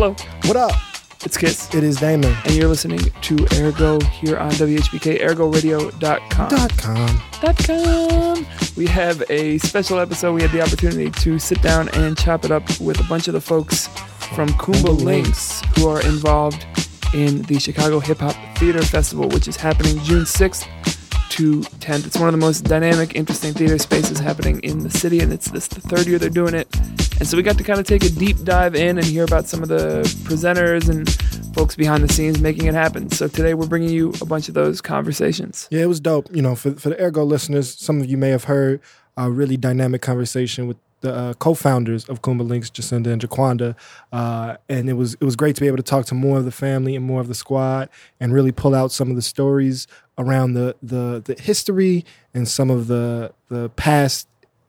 Hello, What up? it's Kiss, It is Damon. and you're listening to Ergo here on WHPK, ergoradio.com. Dot com. Dot com. We have a special episode. We had the opportunity to sit down and chop it up with a bunch of the folks from Kuumba Lynx who are involved in the Chicago Hip Hop Theater Festival, which is happening June 6th to 10th. It's one of the most dynamic, interesting theater spaces happening in the city, and it's this the third year they're doing it. And so we got to kind of take a deep dive in and hear about some of the presenters and folks behind the scenes making it happen. So today we're bringing you a bunch of those conversations. Yeah, it was dope. You know, for for the Ergo listeners, some of you may have heard a really dynamic conversation with the uh, co-founders of Kuumba Lynx, Jacinda and Jaquanda, uh, and it was it was great to be able to talk to more of the family and more of the squad, and really pull out some of the stories around the the the history and some of the the past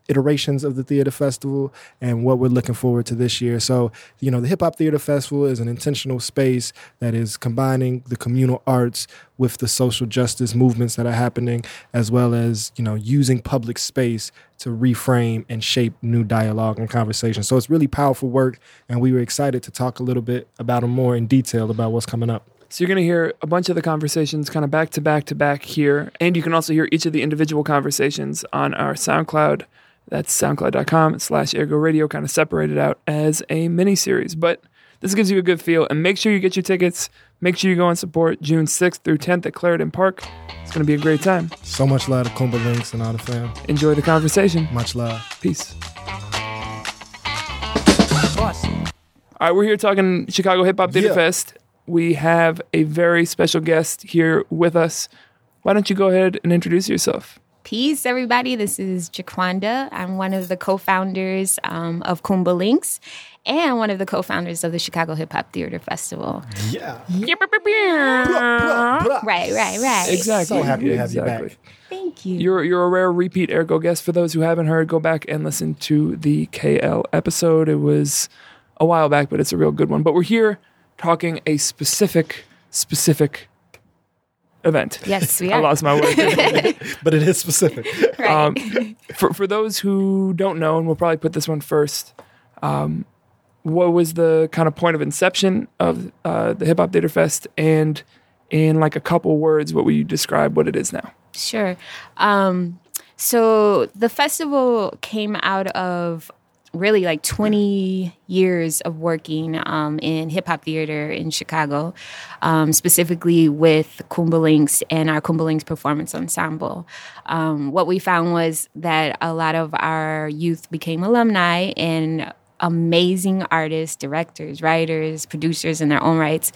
iterations of the theater festival and what we're looking forward to this year. So, you know, the Hip Hop Theater Festival is an intentional space that is combining the communal arts with the social justice movements that are happening, as well as, you know, using public space to reframe and shape new dialogue and conversation. So it's really powerful work, and we were excited to talk a little bit about them more in detail about what's coming up. So you're going to hear a bunch of the conversations kind of back to back to back here. And you can also hear each of the individual conversations on our SoundCloud. That's soundcloud.com slash ergo radio, kind of separated out as a mini series. But this gives you a good feel. And make sure you get your tickets. Make sure you go and support June 6th through 10th at Clarendon Park. It's going to be a great time. So much love to Kuumba Lynx and all the fam. Enjoy the conversation. Much love. Peace. All right, we're here talking Chicago Hip Hop Theater Yeah. Fest. We have a very special guest here with us. Why don't you go ahead and introduce yourself? Peace, everybody. This is Jaquanda. I'm one of the co founders um, of Kuumba Lynx and one of the co founders of the Chicago Hip Hop Theater Festival. Yeah. Right, right, right. Exactly. So happy to have you back. Thank you. You're you're a rare repeat ergo guest. For those who haven't heard, go back and listen to the KL episode. It was a while back, but it's a real good one. But we're here talking a specific specific event. yes, we are. I lost my word. But it is specific. right. Um, for for those who don't know, and we'll probably put this one first. Um, what was the kind of point of inception of uh, the Hip Hop Theater Fest, and in like a couple words, what would you describe what it is now? Sure. Um, so the festival came out of really like 20 years of working um, in hip hop theater in Chicago, um, specifically with Kuumba Lynx and our Kuumba Lynx performance ensemble. Um, what we found was that a lot of our youth became alumni and amazing artists, directors, writers, producers in their own rights.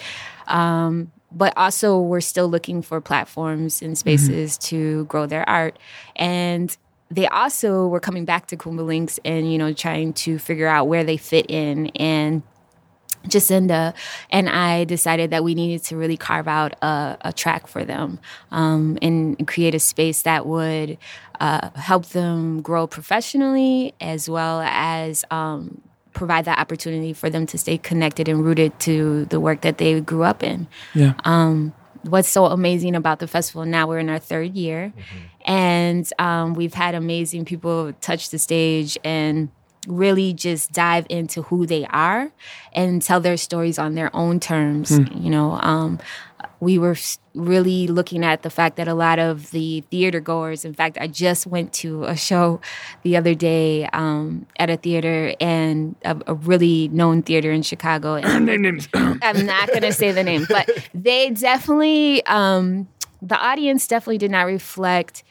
Um, but also, we're still looking for platforms and spaces to grow their art. And they also were coming back to Kuumba Lynx and, you know, trying to figure out where they fit in. And Jacinda and I decided that we needed to really carve out a, a track for them um, and create a space that would uh, help them grow professionally as well as um, provide that opportunity for them to stay connected and rooted to the work that they grew up in Yeah. what's so amazing about the festival now we're in our third year and um, we've had amazing people touch the stage and really just dive into who they are and tell their stories on their own terms you know um, we were really looking at the fact that a lot of the theater goers in fact i just went to a show the other day um, at a theater and a, a really known theater in chicago and Name names. I'm not going to say the name, but they definitely, um, the audience definitely did not reflect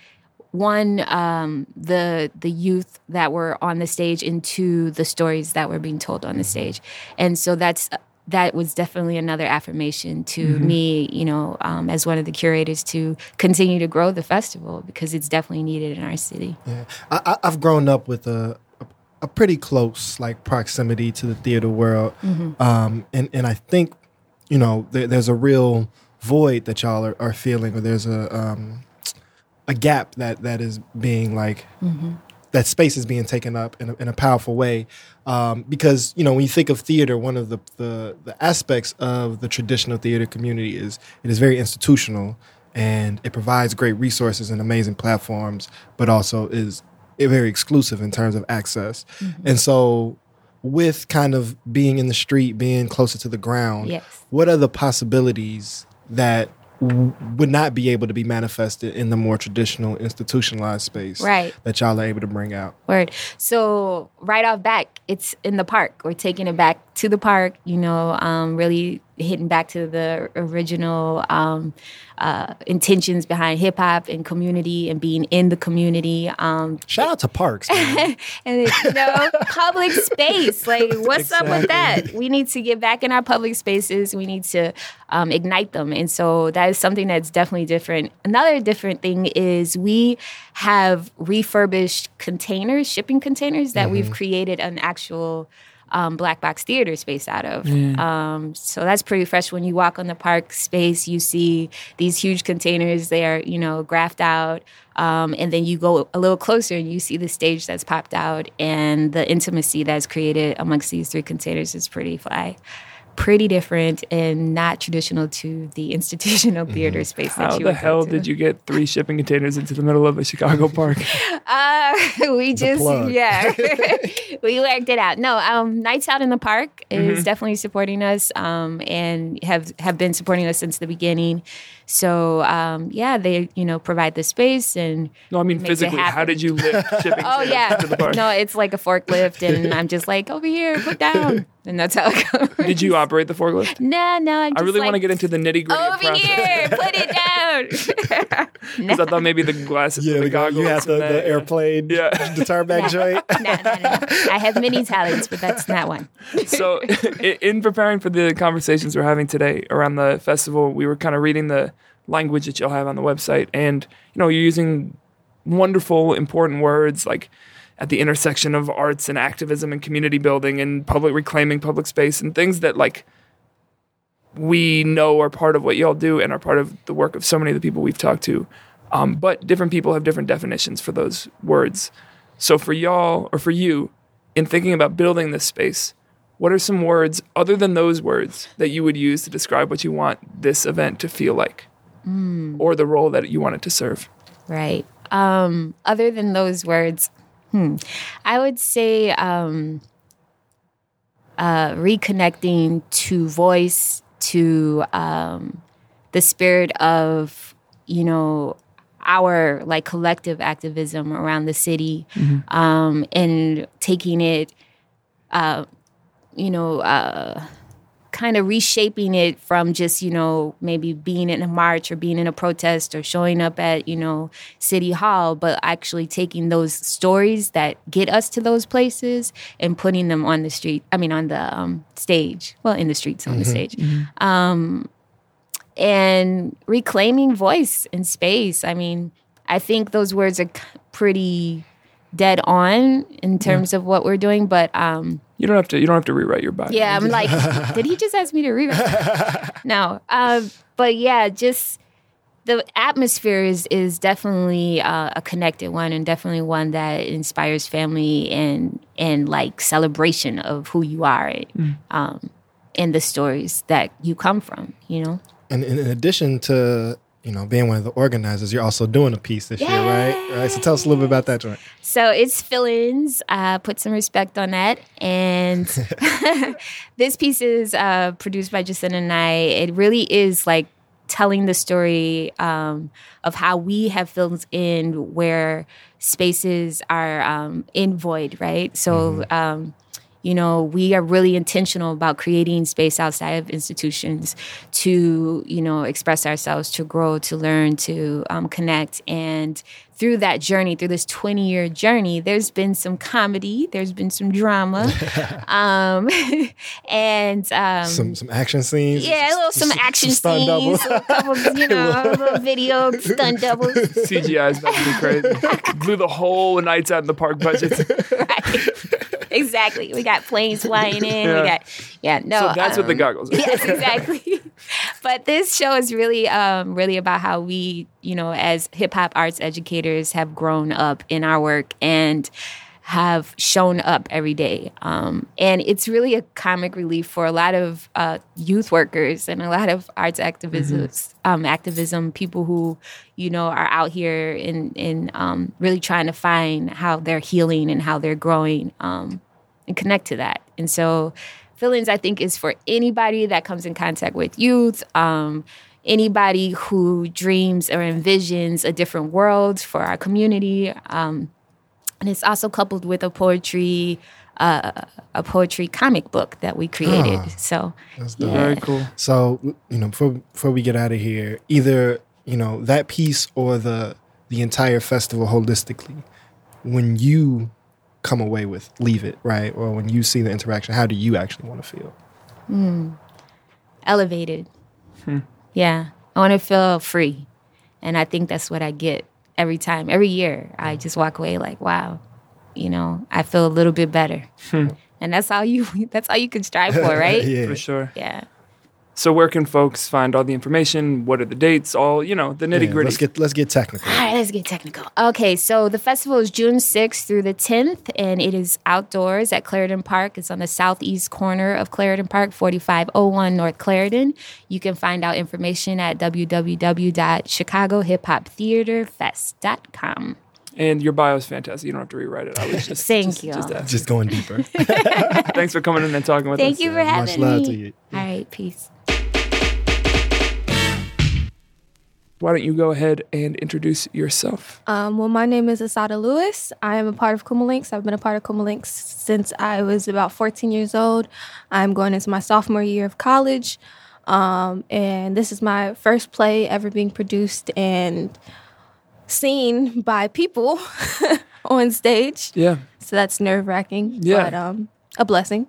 one um, the the youth that were on the stage into the stories that were being told on the stage, and so that's that was definitely another affirmation to me, you know, um, as one of the curators to continue to grow the festival because it's definitely needed in our city. Yeah. I, I've grown up with a, a pretty close like proximity to the theater world, um, and and I think you know there, there's a real void that y'all are, are feeling, or there's a um, a gap that that is being like that space is being taken up in a, in a powerful way. Um, because you know when you think of theater, one of the, the the aspects of the traditional theater community is it is very institutional and it provides great resources and amazing platforms, but also is very exclusive in terms of access. And so with kind of being in the street, being closer to the ground, Yes. what are the possibilities that w- would not be able to be manifested in the more traditional institutionalized space Right. that y'all are able to bring out? Word. So right off back, it's in the park. We're taking it back to the park. You know, um, really hitting back to the original um, uh, intentions behind hip hop and community and being in the community. Um, Shout out to Parks. and it's, you know, public space. Like, what's up with that? We need to get back in our public spaces. We need to um, ignite them, and so that is something that's definitely different. Another different thing is we have refurbished containers, shipping containers that we've created an actual. Um, black box theater space out of. Um, so that's pretty fresh. When you walk on the park space, you see these huge containers. They are, you know, graphed out. Um, and then you go a little closer and you see the stage that's popped out and the intimacy that's created amongst these three containers is pretty fly. Pretty different and not traditional to the institutional theater space that How you the hell to. did you get three shipping containers into the middle of a Chicago park? Uh, we just yeah, we worked it out. No, um, Nights Out in the Park is definitely supporting us, um, and have have been supporting us since the beginning. So um, yeah, they you know provide the space and No, I mean physically. How did you lift shipping oh yeah, into the park? no, it's like a forklift, and I'm just like over here, put down, and that's how it goes. Did you operate the forklift? No, no, I'm I just really like, want to get into the nitty gritty of over process. here, put it down. Because I thought maybe the glasses, yeah, and the the goggles, you have the, and the yeah. airplane, Yeah. the tarmac joint. no, no, no. I have many talents, but that's not one. so in preparing for the conversations we're having today around the festival we were kind of reading the language that you'll have on the website and you know you're using wonderful important words like at the intersection of arts and activism and community building and public reclaiming public space and things that like we know are part of what y'all do and are part of the work of so many of the people we've talked to. Um, but different people have different definitions for those words. So for y'all or for you in thinking about building this space what are some words other than those words that you would use to describe what you want this event to feel like? Or the role that you want it to serve? Right. Um, other than those words, hmm, I would say um, uh, reconnecting to voice, to um, the spirit of, you know, our like collective activism around the city um, and taking it, uh, you know, uh, kind of reshaping it from just you know maybe being in a march or being in a protest or showing up at you know city hall but actually taking those stories that get us to those places and putting them on the street i mean on the um, stage. Well in the streets on the stage. Um, and reclaiming voice and space. I mean i think those words are pretty dead on in terms of what we're doing but um you don't have to you don't have to rewrite your bio yeah, I'm like, did he just ask me to rewrite? no, um, but yeah, just the atmosphere is is definitely uh, a connected one, and definitely one that inspires family and and like celebration of who you are, um, and the stories that you come from. You know, And in in addition to you know being one of the organizers, you're also doing a piece this year, right? Right. So tell us a little bit about that joint. So it's fill-ins. Uh, put some respect on that. And this piece is uh, produced by Jacinda and I. It really is like telling the story um, of how we have filled in where spaces are um, in void, right? So. Um, you know, we are really intentional about creating space outside of institutions to, you know, express ourselves, to grow, to learn, to um, connect. And through that journey, through this 20 year journey, there's been some comedy, there's been some drama, um, and um, Some some action scenes. yeah, a little some action stunt scenes, doubles. a couple, you know, a little video stunt doubles. cgi is about to be crazy blew the whole nights out in the park budget right. Exactly. We got planes flying in. Yeah. We got yeah. No, so that's what the um, goggles are yes, exactly. but this show is really, um, really about how we, you know, as hip hop arts educators, have grown up in our work and have shown up every day. Um, and it's really a comic relief for a lot of uh, youth workers and a lot of arts activists, um, activism people who, you know, are out here in in um, really trying to find how they're healing and how they're growing. Um, and connect to that. And so, feelings I think is for anybody that comes in contact with youth. Um, anybody who dreams or envisions a different world for our community. Um, and it's also coupled with a poetry uh, a poetry comic book that we created. Ah, so That's. Yeah. Very cool. So you know, before before we get out of here, either you know that piece or the the entire festival holistically. When you come away with leave it right, or when you see the interaction, how do you actually want to feel? elevated. Yeah, I want to feel free, and I think that's what I get every time, every year. I just walk away like, wow, you know, I feel a little bit better, hmm. and that's all you. That's all you can strive for, right? yeah. For sure. yeah. So where can folks find all the information? What are the dates? All you know, the nitty Yeah, gritty. let's get let's get technical. All right, let's get technical. Okay, so the festival is June 6th through the 10th, and it is outdoors at Clarendon Park. It's on the southeast corner of Clarendon Park, 4501 North Clarendon. You can find out information at www.chicagohiphoptheaterfest.com. and your bio is fantastic. You don't have to rewrite it. I was just Thank just, you. Just. Just going deeper. Thanks for coming in and talking with Thank us. Thank you for Much having love me. to you. All right, peace. Why don't you go ahead and introduce yourself? Um, well, my name is Assata Lewis. I am a part of Kuumba Lynx. I've been a part of Kuumba Lynx since I was about 14 years old. I'm going into my sophomore year of college. Um, and this is my first play ever being produced and seen by people on stage. Yeah. So that's nerve wracking, Yeah. but um, a blessing.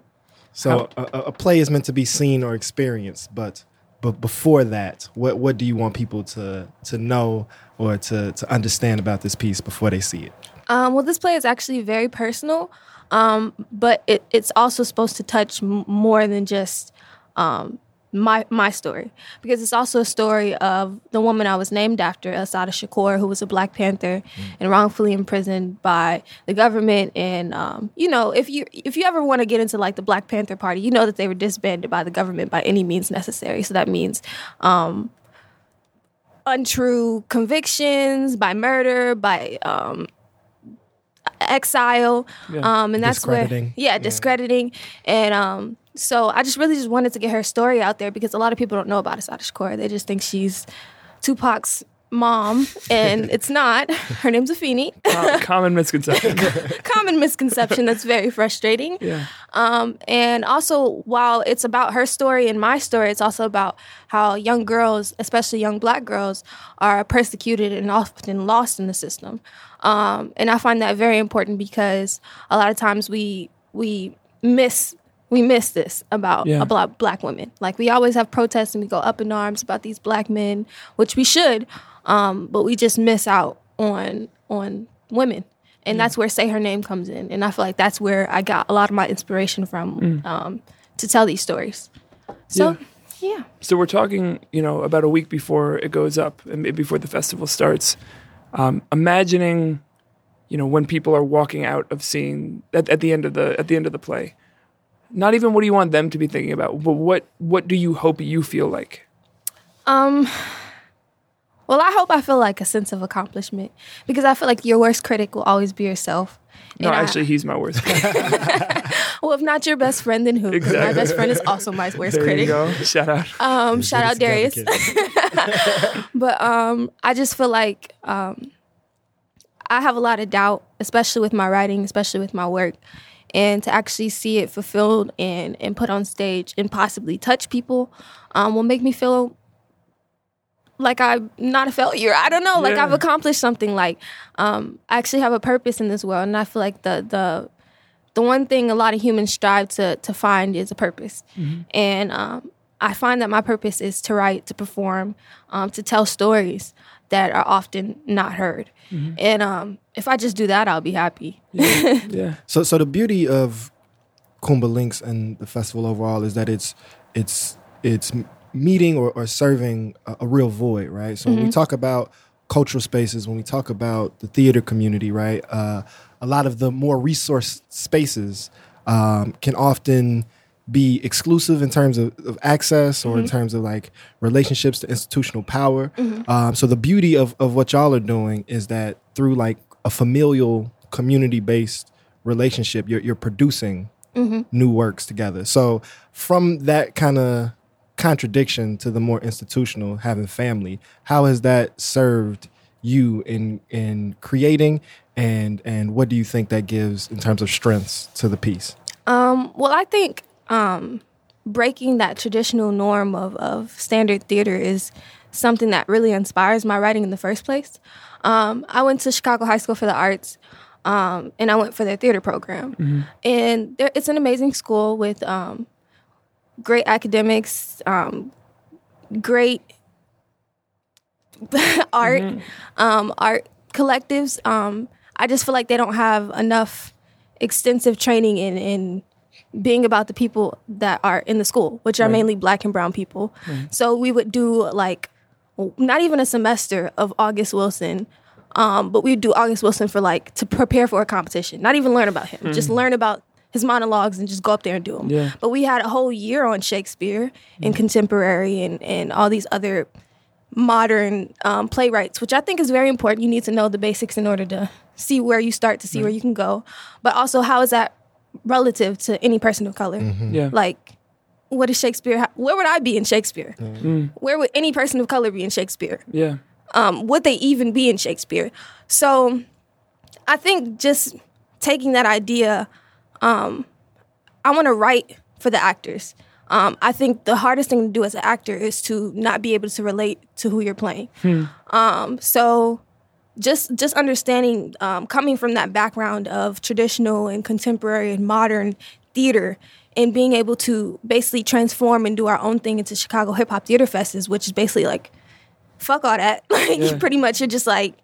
So a, a- a play is meant to be seen or experienced, but but before that, what what do you want people to to know or to to understand about this piece before they see it? Um, well, this play is actually very personal, um, but it, it's also supposed to touch m- more than just um, my my story because it's also a story of the woman I was named after, Assata Shakur, who was a Black Panther and wrongfully imprisoned by the government. And um, you know, if you if you ever want to get into like the Black Panther Party, you know that they were disbanded by the government by any means necessary. So that means um, untrue convictions, by murder, by um, exile, Yeah. um, and that's where Discrediting. yeah, discrediting, and um, so I just really just wanted to get her story out there because a lot of people don't know about Assata Shakur. They just think she's Tupac's mom, and it's not. Her name's Afeni. Com- common misconception. Common misconception that's very frustrating. yeah. Um, and also, while it's about her story and my story, it's also about how young girls, especially young black girls, are persecuted and often lost in the system. Um, and I find that very important because a lot of times we we miss we miss this about Yeah. about black women. Like we always have protests and we go up in arms about these black men, which we should, um, but we just miss out on on women. And that's where Say Her Name comes in. And I feel like that's where I got a lot of my inspiration from um, to tell these stories. So, yeah. So we're talking, you know, about a week before it goes up and before the festival starts. Um, imagining, you know, when people are walking out of seeing at, at the end of the at the end of the play. Not even what do you want them to be thinking about, but what what do you hope you feel like? Um, well, I hope I feel like a sense of accomplishment because I feel like your worst critic will always be yourself. No, And I- actually, he's my worst. friend. well, if not your best friend, then who? 'Cause My best friend is also my worst there critic. you go. Shout out. Um, shout out Darius. But um, I just feel like um, I have a lot of doubt, especially with my writing, especially with my work. And to actually see it fulfilled and, and put on stage and possibly touch people um, will make me feel like I'm not a failure. I don't know, like Yeah. I've accomplished something. Like um, I actually have a purpose in this world, and I feel like the the the one thing a lot of humans strive to to find is a purpose. And um, I find that my purpose is to write, to perform, um, to tell stories that are often not heard. And um, if I just do that, I'll be happy. Yeah. So so the beauty of Kuumba Lynx and the festival overall is that it's it's it's meeting or, or serving a, a real void, right? So when we talk about cultural spaces, when we talk about the theater community, right? Uh, a lot of the more resource spaces um, can often be exclusive in terms of, of access or in terms of like relationships to institutional power. Um, so the beauty of, of what y'all are doing is that through like a familial community based relationship, you're, you're producing new works together. So from that kind of contradiction to the more institutional having family, how has that served you in in creating and and what do you think that gives in terms of strengths to the piece? Um, well, I think um, breaking that traditional norm of, of standard theater is something that really inspires my writing in the first place. Um, I went to Chicago High School for the Arts, um, and I went for their theater program. And there, it's an amazing school with um, great academics, um, great art, um, art collectives. Um, I just feel like they don't have enough extensive training in, in being about the people that are in the school, which are mainly black and brown people. So we would do like not even a semester of August Wilson, um, but we'd do August Wilson for like to prepare for a competition. Not even learn about him, just learn about his monologues and just go up there and do them. Yeah. But we had a whole year on Shakespeare and contemporary and, and all these other modern um, playwrights, which I think is very important. You need to know the basics in order to see where you start, to see where you can go. But also, how is that relative to any person of color? Yeah. Like, what is Shakespeare? Where would I be in Shakespeare? Mm. Where would any person of color be in Shakespeare? yeah. Um, would they even be in Shakespeare? So, I think just taking that idea, um, I want to write for the actors. Um, I think the hardest thing to do as an actor is to not be able to relate to who you're playing. Um, so just just understanding, um, coming from that background of traditional and contemporary and modern theater, and being able to basically transform and do our own thing into Chicago Hip Hop Theater Fests, which is basically like, fuck all that. Like Yeah. pretty much, you're just like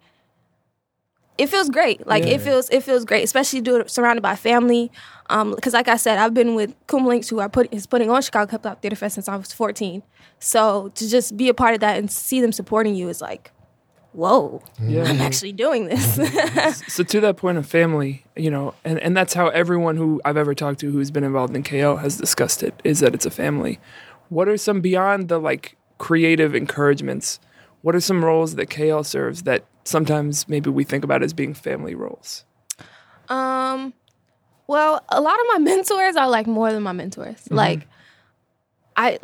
it feels great. Like Yeah. it feels it feels great, especially do it surrounded by family. Um, because like I said, I've been with Kuumba Lynx, who are put is putting on Chicago Hip Hop Theater Fest since I was 14. So to just be a part of that and see them supporting you is like, whoa, Yeah. I'm actually doing this. so to that point of family, you know, and, and that's how everyone who I've ever talked to who's been involved in KO has discussed it, is that it's a family. What are some beyond the like creative encouragements? What are some roles that KL serves that sometimes maybe we think about as being family roles? Um, well, a lot of my mentors are like more than my mentors. Mm-hmm. Like, I,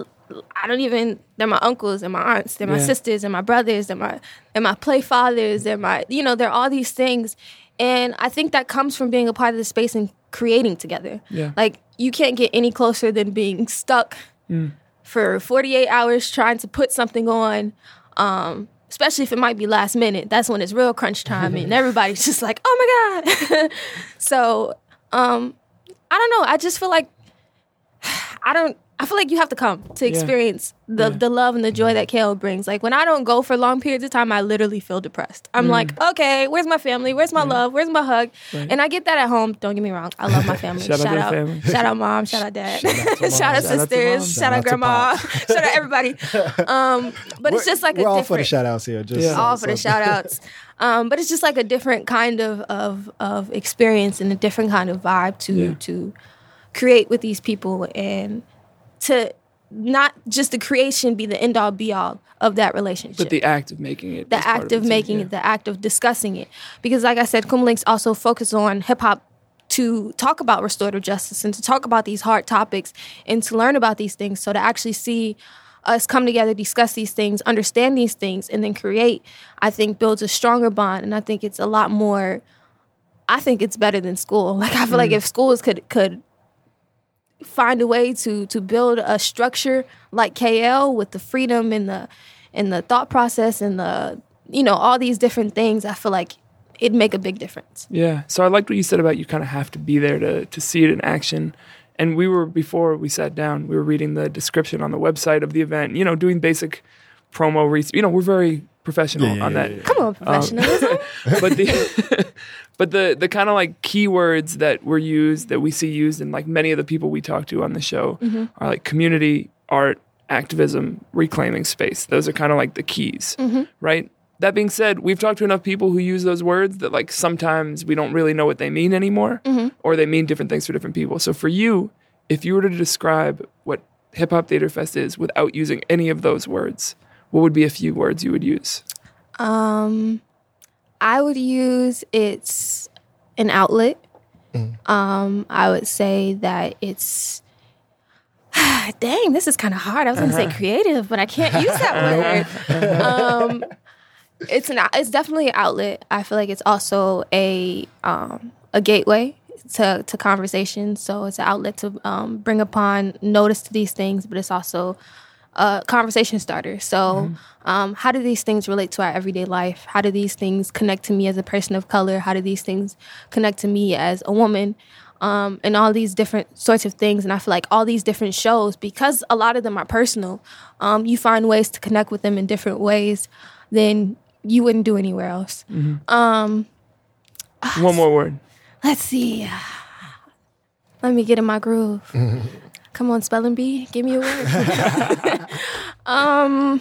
I don't even. They're my uncles and my aunts. They're my Yeah. sisters and my brothers. They're my and my play fathers. They're my. You know, they're all these things, and I think that comes from being a part of the space and creating together. Yeah. Like you can't get any closer than being stuck Mm. for 48 hours trying to put something on. Um, especially if it might be last minute. That's when it's real crunch time and everybody's just like, "Oh my god." so, um I don't know. I just feel like I don't I feel like you have to come to Yeah. experience the Yeah. the love and the joy that kale brings. Like when I don't go for long periods of time, I literally feel depressed. I'm like, okay, where's my family? Where's my love? Where's my hug? Mm. Right. And I get that at home. Don't get me wrong. I love my family. Shout shout, out out, family. shout out mom. Shout out dad. Shout out to shout out Shout out to sisters. Shout, Shout out out grandma. shout out everybody. Um, but it's just like we're a all different for the shout outs here. Just Yeah. so- all for the so- shout outs. Um, but it's just like a different kind of, of of experience and a different kind of vibe to Yeah. to create with these people and to not just the creation be the end all be all of that relationship. But the act of making it. the act of too, making yeah. it, the act of discussing it. Because like I said, Kuumba Lynx also focus on hip hop to talk about restorative justice and to talk about these hard topics and to learn about these things. So to actually see us come together, discuss these things, understand these things, and then create, I think builds a stronger bond. And I think it's a lot more I think it's better than school. Like I feel like mm. if schools could could find a way to to build a structure like KL with the freedom and the and the thought process and the you know all these different things, I feel like it'd make a big difference. Yeah. So I liked what you said about you kind of have to be there to to see it in action. And we were before we sat down, we were reading the description on the website of the event. You know, doing basic promo research. You know, we're very professional Yeah, on that. yeah, yeah. Come on, um, professionalism. but the but the the kind of like keywords that were used that we see used in like many of the people we talk to on the show mm-hmm. are like community, art, activism, reclaiming space. Those are kind of like the keys, mm-hmm. right? That being said, we've talked to enough people who use those words that like sometimes we don't really know what they mean anymore, mm-hmm. or they mean different things for different people. So for you, if you were to describe what Hip Hop Theater Fest is without using any of those words, what would be a few words you would use? um, I would use it's an outlet. Um, I would say that it's. Dang, this is kind of hard. I was going to say creative, but I can't use that word. Um, it's an it's definitely an outlet. I feel like it's also a um, a gateway to to conversation. So it's an outlet to um, bring upon notice to these things, but it's also a conversation starter. So um, how do these things relate to our everyday life? How do these things connect to me as a person of color? How do these things connect to me as a woman? Um, and all these different sorts of things. And I feel like all these different shows, because a lot of them are personal, um, you find ways to connect with them in different ways than you wouldn't do anywhere else. Um, One more word. let's see. Let me get in my groove. Come on, spelling bee, give me a word. um,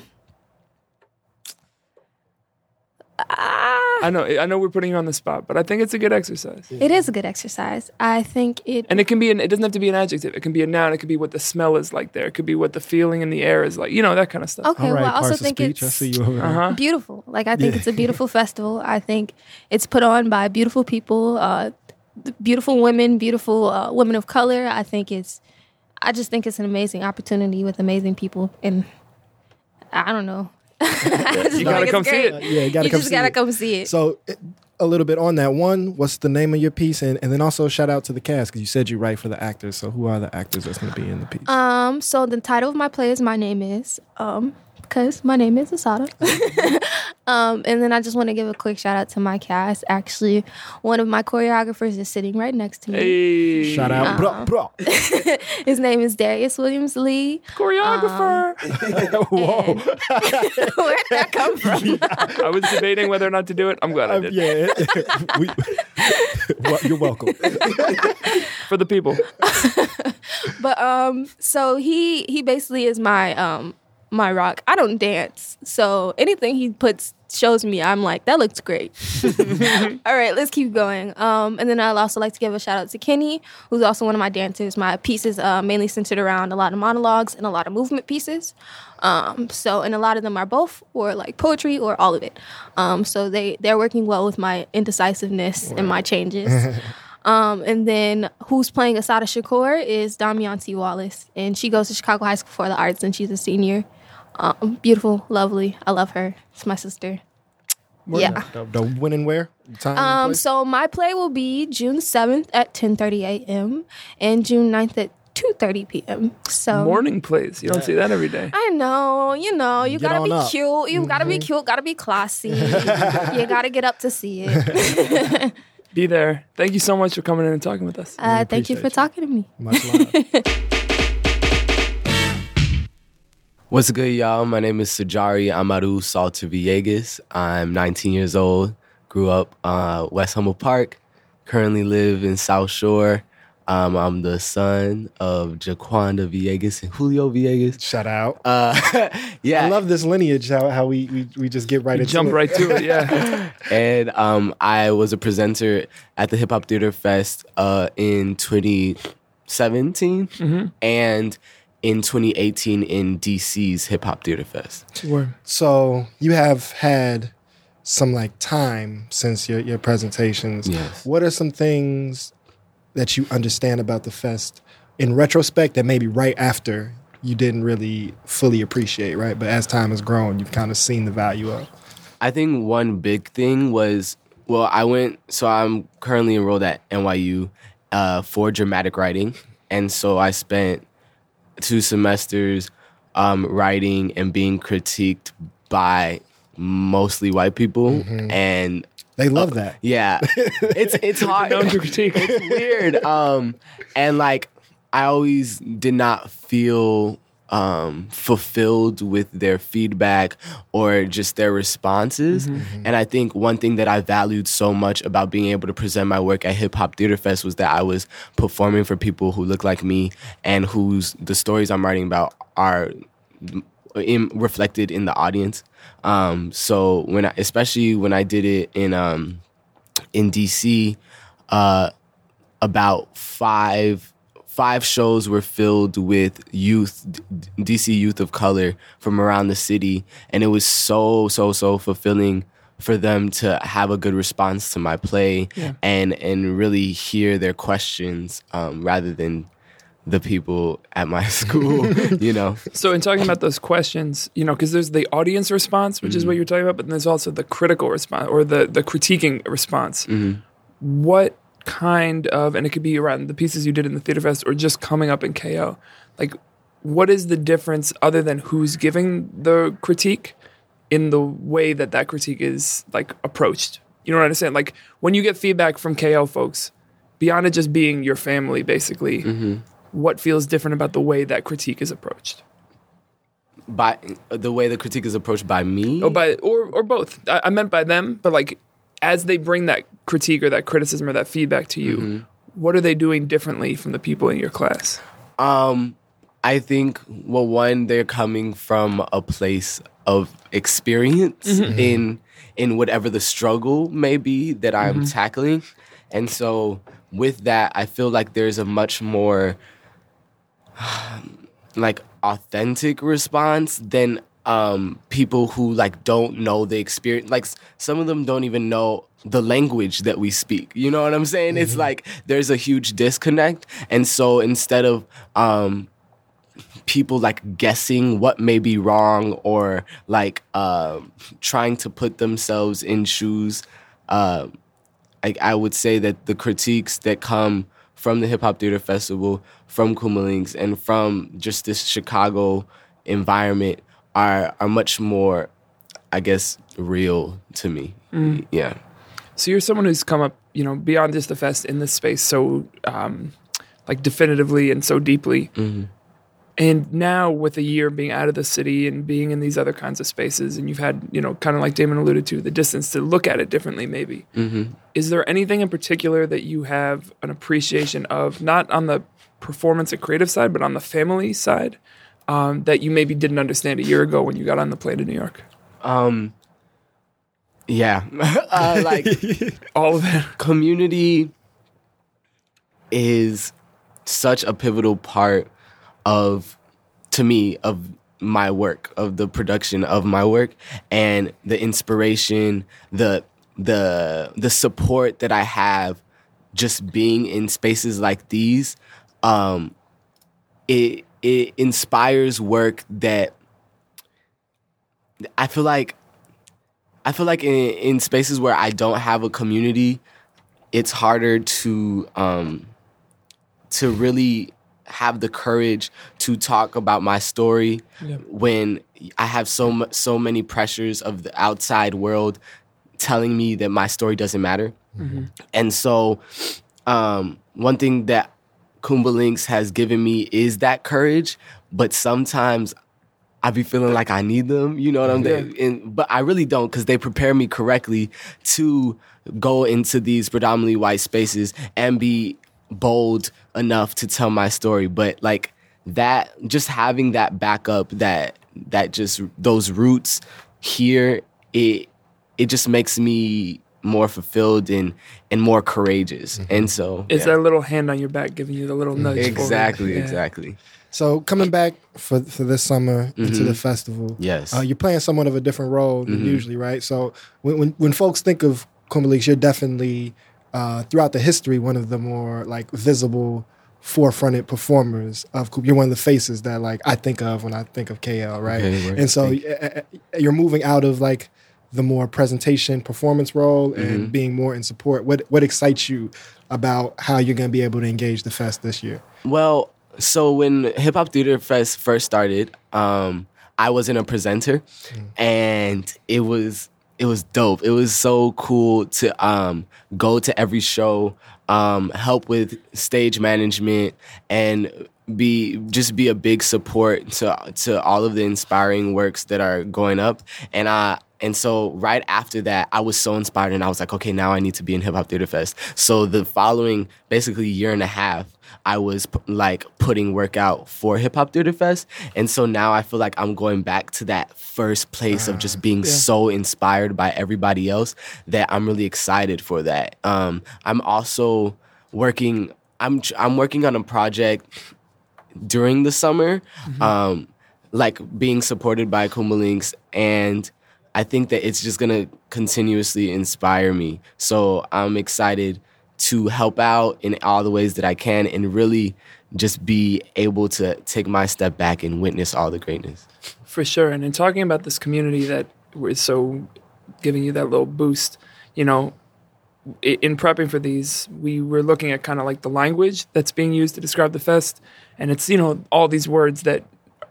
I know. I know we're putting you on the spot, but I think it's a good exercise. it is a good exercise. I think it. And it can be an. It doesn't have to be an adjective. It can be a noun. It could be what the smell is like there. It could be what the feeling in the air is like. You know that kind of stuff. Okay, All right, well, I also think speech. I it's see you over there. Uh huh. beautiful. Like I think it's a beautiful festival. I think it's put on by beautiful people, uh, beautiful women, beautiful uh, women of color. I think it's. I just think it's an amazing opportunity with amazing people, and I don't know. I just You gotta like come it's see great. it. Yeah, you gotta you come just see gotta it. come see it. So it- a little bit on that one. What's the name of your piece? And, and then also shout out to the cast because you said you write for the actors. So who are the actors that's going to be in the piece? Um, so the title of my play is My Name Is, um, because my name is Assata. um, and then I just want to give a quick shout out to my cast. Actually, one of my choreographers is sitting right next to me. Hey. Shout out, Uh-huh. bro, bro. His name is Darius Williams Lee. choreographer. Whoa, Where'd that come from? I was debating whether or not to do it. I'm glad I Um, did. yeah, we, well, you're welcome. For the people. But um, so he he basically is my um my rock. I don't dance, so anything he puts shows me, I'm like that looks great. All right, let's keep going. Um, and then I'd also like to give a shout out to Kenny, who's also one of my dancers. My pieces uh, mainly centered around a lot of monologues and a lot of movement pieces. Um, so and a lot of them are both or like poetry or all of it. Um, so they they're working well with my indecisiveness and my changes. Um, and then who's playing Assata Shakur is Damianti Wallace, and she goes to Chicago High School for the Arts, and she's a senior. Um, beautiful, lovely. I love her. It's my sister. Yeah. The, the when and where? Time, Um, place? so my play will be June seventh at ten thirty a.m. and June 9th at two thirty p.m. So Morning plays. You don't see that every day. I know, you know, you Get gotta be up. Mm-hmm. cute. You gotta be cute. Gotta be classy. you gotta get up to see it. Be there. Thank you so much for coming in and talking with us. Uh, thank you for you. talking to me. Much love. What's good, y'all? My name is Sajari Amaru Salter Villegas. I'm 19 years old. Grew up uh, West Humboldt Park. Currently live in South Shore. Um, I'm the son of Jaquanda Villegas and Julio Villegas. Shout out. Uh, yeah, I love this lineage. How, how we, we we just get right You into jump it. right to it. Yeah. and um, I was a presenter at the Hip Hop Theater Fest uh, in 2017 and in 2018 in DC's Hip Hop Theater Fest. So you have had some like time since your, your presentations. Yes. What are some things that you understand about the fest in retrospect that maybe right after you didn't really fully appreciate, right? But as time has grown, you've kind of seen the value of. I think one big thing was well, I went so I'm currently enrolled at NYU uh, for dramatic writing, and so I spent two semesters um, writing and being critiqued by mostly white people, and They love that. yeah, it's it's hard. Known to critique. it's weird. Um, and like I always did not feel um fulfilled with their feedback or just their responses. And I think one thing that I valued so much about being able to present my work at Hip Hop Theater Fest was that I was performing for people who look like me and whose the stories I'm writing about are in, reflected in the audience. Um, so when I, especially when I did it in um, in DC, uh, about five five shows were filled with youth, DC youth of color from around the city, and it was so so so fulfilling for them to have a good response to my play Yeah. and and really hear their questions um, rather than the people at my school. you know. So, in talking about those questions, you know, because there's the audience response, which is what you're talking about, but then there's also the critical response or the the critiquing response. What kind of, and it could be around the pieces you did in the theater fest or just coming up in KO, like, what is the difference other than who's giving the critique in the way that that critique is like approached? You know what I'm saying? Like, when you get feedback from KO folks, beyond it just being your family, basically, mm-hmm. what feels different about the way that critique is approached? By the way the critique is approached by me. Oh, by or or both. I, I meant by them, but like as they bring that critique or that criticism or that feedback to you, mm-hmm. what are they doing differently from the people in your class? Um, I think well, one, they're coming from a place of experience mm-hmm. Mm-hmm. in in whatever the struggle may be that I'm tackling, and so with that, I feel like there's a much more like authentic response than um people who like don't know the experience like some of them don't even know the language that we speak you know what i'm saying? It's like there's a huge disconnect and so instead of um people like guessing what may be wrong or like um trying to put themselves in shoes uh, I, I would say that the critiques that come from the Hip Hop Theater Festival, from Kuumba Lynx, and from just this Chicago environment are are much more, I guess, real to me. Mm. Yeah. So you're someone who's come up, you know, beyond just the fest in this space so um, like definitively and so deeply. Mm-hmm. And now with a year being out of the city and being in these other kinds of spaces, and you've had, you know, kind of like Damon alluded to, the distance to look at it differently, maybe. Mm-hmm. Is there anything in particular that you have an appreciation of, not on the performance and creative side, but on the family side, um, that you maybe didn't understand a year ago when you got on the plane to New York? Um. Yeah. uh, like All of it. community is such a pivotal part of to me of my work of the production of my work and the inspiration the the the support that i have just being in spaces like these um it it inspires work that i feel like i feel like in, in spaces where i don't have a community it's harder to um to really have the courage to talk about my story when I have so so many pressures of the outside world telling me that my story doesn't matter. And so um one thing that Kuumba Lynx has given me is that courage, but sometimes I be feeling like I need them, you know what I'm saying? And, but I really don't because they prepare me correctly to go into these predominantly white spaces and be bold enough to tell my story. But like that, just having that backup, that that just those roots here, it it just makes me more fulfilled and and more courageous. And so It's yeah. that little hand on your back giving you the little nudge. exactly, Yeah. exactly. So coming back for for this summer into the festival, Yes. uh, you're playing somewhat of a different role than usually, right? So when when, when folks think of Kuumba you're definitely uh, throughout the history one of the more like visible, forefronted performers of Kuumba. You're one of the faces that like I think of when I think of KL, right? Okay, word. and so Thank uh, you're moving out of like the more presentation performance role Mm-hmm. and being more in support. What what excites you about how you're going to be able to engage the fest this year? Well, so when Hip Hop Theater Fest first started, um, I wasn't a presenter, and it was it was dope. It was so cool to um, go to every show, um, help with stage management, and be just be a big support to to all of the inspiring works that are going up. And I and so right after that, I was so inspired, and I was like, okay, now I need to be in Hip Hop Theater Fest. So the following basically year and a half, I was p- like putting work out for Hip Hop Theater Fest. And so now I feel like I'm going back to that first place of just being so inspired by everybody else that I'm really excited for that. Um, I'm also working. I'm I'm working on a project during the summer, um, like being supported by Kuumba Lynx, and I think that it's just gonna continuously inspire me. So I'm excited to help out in all the ways that I can and really just be able to take my step back and witness all the greatness. For sure. And in talking about this community that is so giving you that little boost, you know, in prepping for these, we were looking at kind of like the language that's being used to describe the fest. And it's, you know, all these words that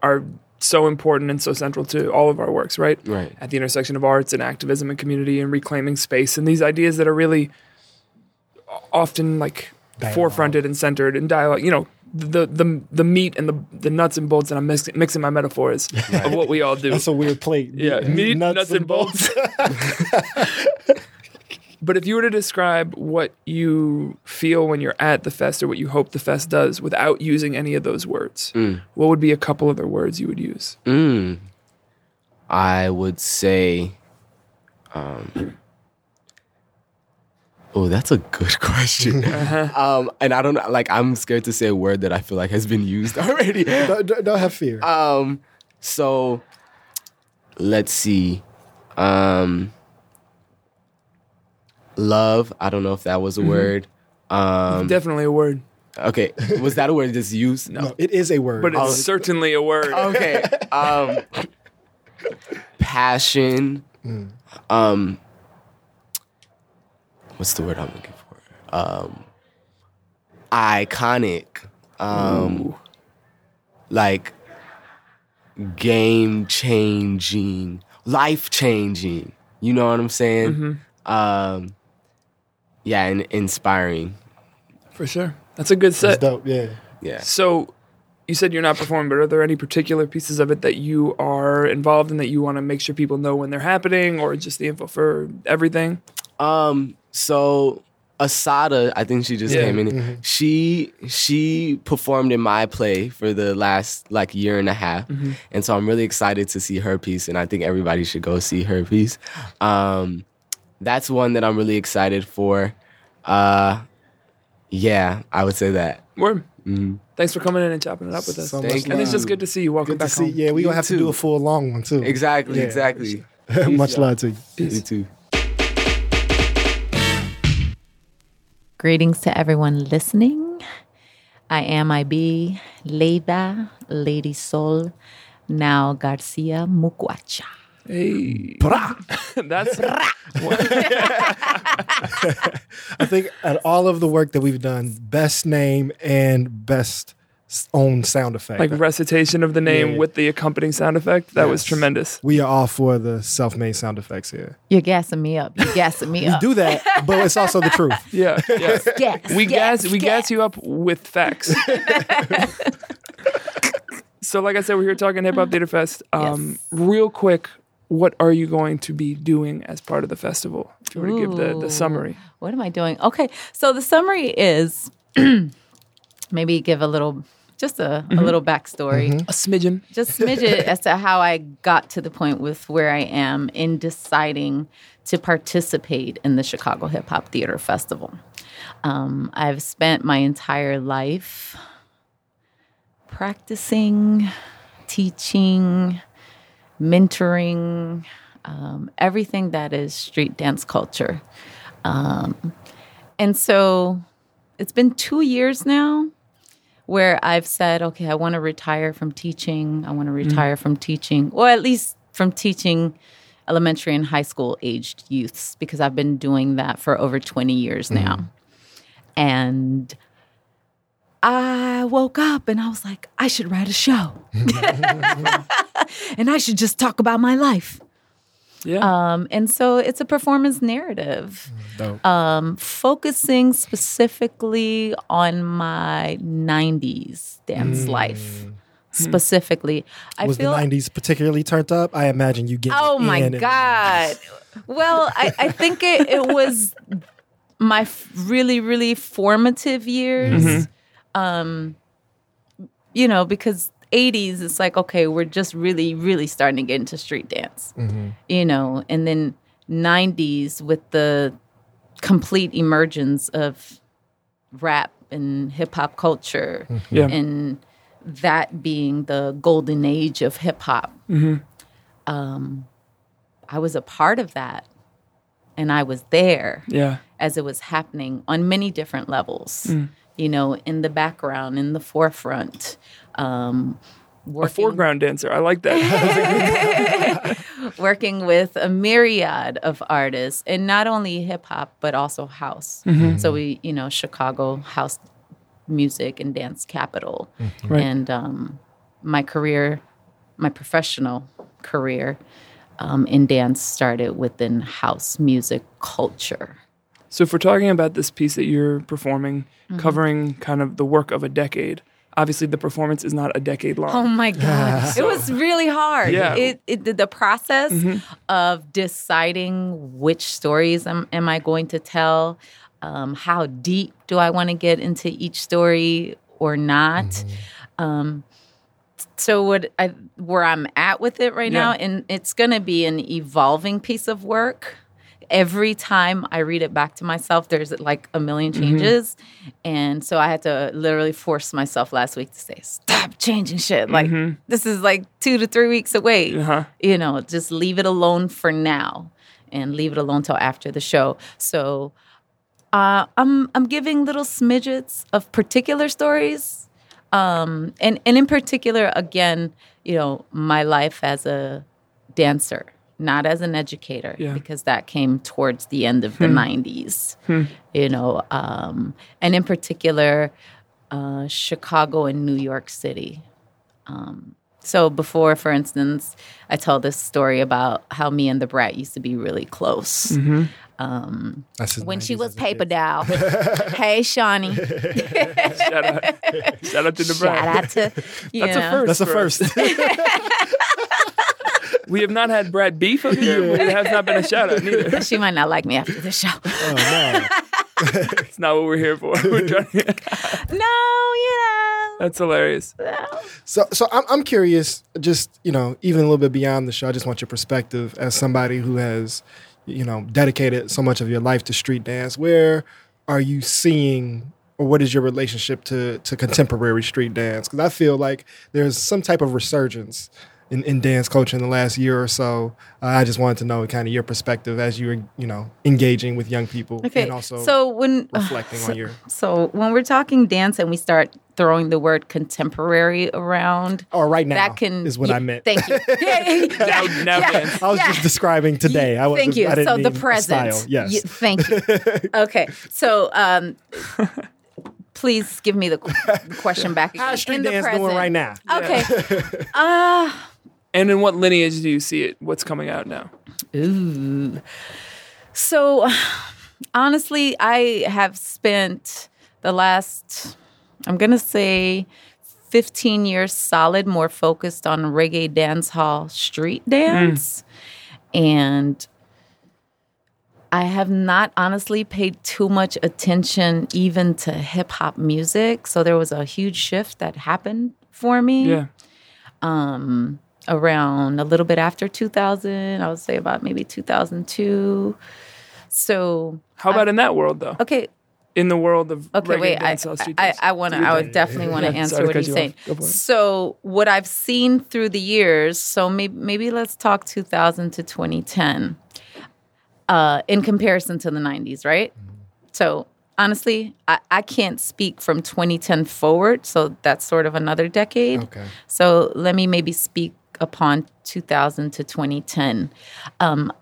are so important and so central to all of our works, right? Right. At the intersection of arts and activism and community and reclaiming space and these ideas that are really often like Dialogue. forefronted and centered in dialogue, you know, the the the meat and the the nuts and bolts and I'm mixing, mixing my metaphors of what we all do. That's a weird plate. Yeah, meat, nuts, and bolts. but if you were to describe what you feel when you're at the fest or what you hope the fest does without using any of those words, what would be a couple other words you would use? Mm. I would say, um, oh, that's a good question. um, and I don't like, I'm scared to say a word that I feel like has been used already. don't, don't- don't have fear. Um, so let's see. Um, love. I don't know if that was a word. Um, Definitely a word, okay, was that a word that's used? no, it is a word. but it's certainly a word. okay. Um, passion. Um, what's the word I'm looking for? Um, iconic. Um, like game changing, life changing. You know what I'm saying? Um, yeah, and inspiring. For sure. That's a good It's set. dope. Yeah. Yeah. So you said you're not performing, but are there any particular pieces of it that you are involved in that you want to make sure people know when they're happening or just the info for everything? Um. So Assata, I think she just Yeah. came in. She she performed in my play for the last like year and a half, and so I'm really excited to see her piece, and I think everybody should go see her piece. Um, that's one that I'm really excited for. Uh, yeah, I would say that. Word. Thanks for coming in and chopping it up with us. So Thank you. and it's just good to see you. Welcome Good to back see. home. Yeah, we You gonna have to do a full long one too. Exactly. Yeah. Exactly. Much love to you. You too. Greetings to everyone listening. I am IB Leida Lady Soul, now Garcia Mukwacha. Hey. That's I think at all of the work that we've done, best name and best own sound effect. like recitation of the name Yeah. with the accompanying sound effect. That was tremendous. we are all for the self-made sound effects here. You're gassing me up. You're gassing me We up. do that, but it's also the truth. Yeah. Yeah. Gas, we gas, we gas. gas you up with facts. so, like I said, we're here talking Hip Hop Theater Fest. Um, Yes. Real quick, what are you going to be doing as part of the festival? If you were to give the, the summary. What am I doing? Okay, so the summary is maybe give a little, just a, a little backstory. A smidgen. just smidge it as to how I got to the point with where I am in deciding to participate in the Chicago Hip Hop Theater Festival. Um, I've spent my entire life practicing, teaching, mentoring, um, everything that is street dance culture. Um, and so it's been two years now where I've said, okay, I want to retire from teaching. I want to retire from teaching, or at least from teaching elementary and high school aged youths, because I've been doing that for over 20 years now. And I woke up and I was like, I should write a show. and I should just talk about my life. Yeah. Um, and so it's a performance narrative um, focusing specifically on my 90s dance life. Specifically, I Was feel the '90s particularly turned up? I imagine you get. Oh my God. Well, I, I think it, it was my really, really formative years. Um, you know, because 80s, it's like, okay, we're just really, really starting to get into street dance, you know, and then 90s with the complete emergence of rap and hip hop culture Yeah. and that being the golden age of hip hop. Um, I was a part of that and I was there Yeah. as it was happening on many different levels. You know, in the background, in the forefront, um, A working, foreground dancer. I like that. working with a myriad of artists, and not only hip hop but also house. So we, you know, Chicago house music and dance capital, Right. and um, my career, my professional career um, in dance started within house music culture. So if we're talking about this piece that you're performing, Mm-hmm. covering kind of the work of a decade, obviously the performance is not a decade long. Oh my god, it was really hard. Yeah. It, it the, the process of deciding which stories am, am I going to tell, um, how deep do I want to get into each story or not. Um, so what I where I'm at with it right now, and it's going to be an evolving piece of work. Every time I read it back to myself, there's like a million changes, and so I had to literally force myself last week to say, "Stop changing shit! Like this is like two to three weeks away. Uh-huh. You know, just leave it alone for now, and leave it alone till after the show." So uh, I'm I'm giving little smidgets of particular stories, um, and and in particular, again, you know, my life as a dancer, not as an educator, Yeah. because that came towards the end of the '90s. You know, um, and in particular, uh, Chicago and New York City. Um, so before, for instance, I tell this story about how me and Da Brat used to be really close That's his when she was as paper doll. hey, Shawnee. Shout out, shout out to the Shout out to you That's a first. That's a first. We have not had Brad beef up here. but It has not been a shout out neither. She might not like me after the show. oh no. It's not what we're here for. We're trying no, you know. that's hilarious. So, so I'm, I'm curious. Just you know, even a little bit beyond the show, I just want your perspective as somebody who has, you know, dedicated so much of your life to street dance. Where are you seeing, or what is your relationship to to contemporary street dance? Because I feel like there's some type of resurgence. In, in dance culture in the last year or so, uh, I just wanted to know kind of your perspective as you were, you know, engaging with young people Okay. and also so when reflecting on your. so when we're talking dance and we start throwing the word contemporary around, Or right now that can is what yeah, I meant. Thank you. Yeah, yeah, Now, yeah, now yeah. dance. I was Yeah. just describing today. I wasn't, Thank you. I didn't So the mean present. Style. Yes. You- thank you. Okay. So um, please give me the, qu- the question back again. How's street In the dance present. doing right now? Okay. Uh, And in what lineage do you see it? What's coming out now? Ooh. So honestly, I have spent the last, I'm going to say, 15 years solid, more focused on reggae dance hall street dance. And I have not honestly paid too much attention even to hip hop music. So there was a huge shift that happened for me Yeah. um, around a little bit after 2000. I would say about maybe 2002. So, How about in that world though? okay, In the world of okay, wait. I, I. I want to. I would definitely want to Yeah, answer what he's saying. off. Go for it. So, what I've seen through the years. So maybe maybe let's talk 2000 to 2010. Uh, in comparison to the 90s, right? So honestly, I, I can't speak from 2010 forward. So that's sort of another decade. Okay. So let me maybe speak upon 2000 to 2010. Um,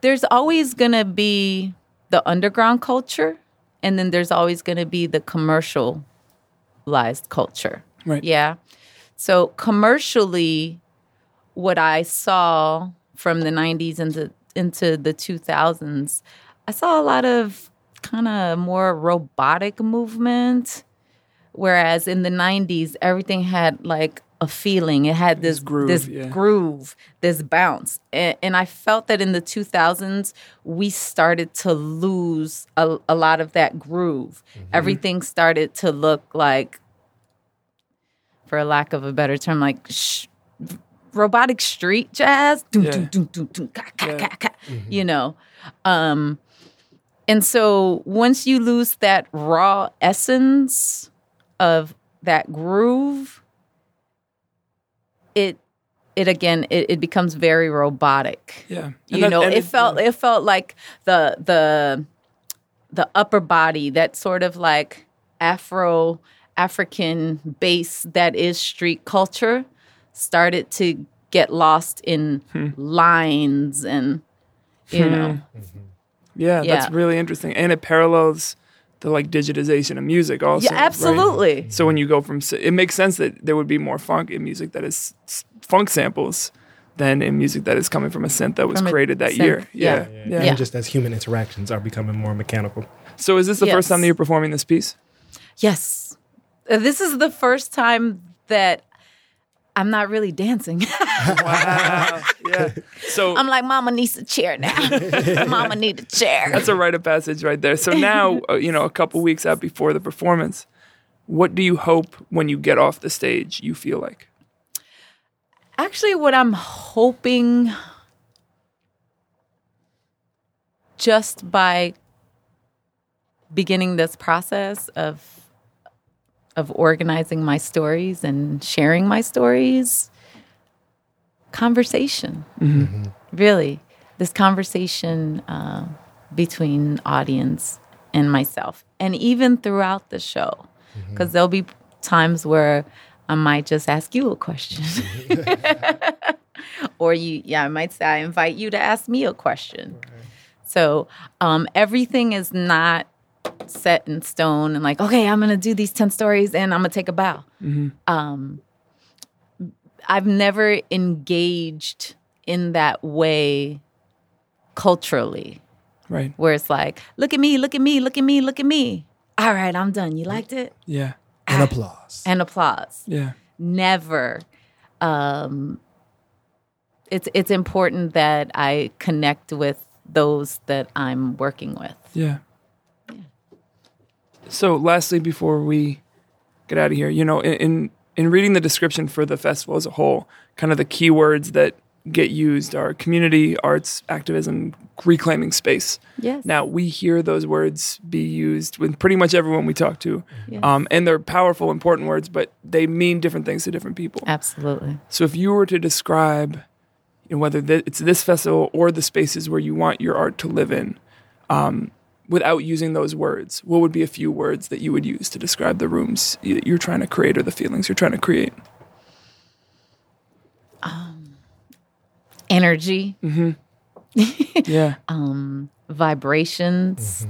there's always going to be the underground culture, and then there's always going to be the commercialized culture. Right. Yeah. So commercially, what I saw from the 90s into into the 2000s, I saw a lot of kind of more robotic movement. Whereas in the 90s, everything had like a feeling. It had this groove, this yeah. groove, this bounce. And, and I felt that in the 2000s, we started to lose a, a lot of that groove. Everything started to look like, for a lack of a better term, like sh- robotic street jazz. Doom, Yeah. doom, doom, doom, doom, ka, ka, Yeah. ka, ka, You know? Um, and so once you lose that raw essence of that groove, it it again it, it becomes very robotic. Yeah. And You that- know, and it felt it felt like the the the upper body that sort of like Afro African base that is street culture started to get lost in Hmm. lines and you know Yeah, Yeah. that's really interesting, and it parallels the like digitization of music also. yeah right? absolutely So when you go from, it makes sense that there would be more funk in music that is funk samples than in music that is coming from a synth that was From created that synth, year. yeah. Yeah, yeah. Yeah. And just as human interactions are becoming more mechanical. So is this the first time that you're performing this piece? yes Uh, this is the first time that I'm not really dancing. Wow. yeah. So I'm like, Mama needs a chair now. Mama need a chair. that's a rite of passage right there. So now, uh, you know, a couple weeks out before the performance, what do you hope when you get off the stage you feel like? Actually, what I'm hoping just by beginning this process of of organizing my stories and sharing my stories. Conversation. Really this conversation uh, between audience and myself and even throughout the show. Because there'll be times where i might just ask you a question. Or you yeah i might say i invite you to ask me a question. So um, everything is not set in stone and like okay i'm gonna do these 10 stories and i'm gonna take a bow um, i've never engaged in that way culturally Right. where it's like look at me look at me look at me look at me all right i'm done you liked it Yeah. And applause. and applause Yeah. never um it's it's important that i connect with those that i'm working with Yeah. So, lastly, before we get out of here, you know, in, in in reading the description for the festival as a whole, kind of the keywords that get used are community, arts, activism, reclaiming space. yes Now we hear those words be used with pretty much everyone we talk to, Yes. um, and they're powerful, important words, but they mean different things to different people. absolutely So if you were to describe you know, whether th- it's this festival or the spaces where you want your art to live in, um, without using those words, what would be a few words that you would use to describe the rooms y- you're trying to create or the feelings you're trying to create? energy. Yeah, um vibrations.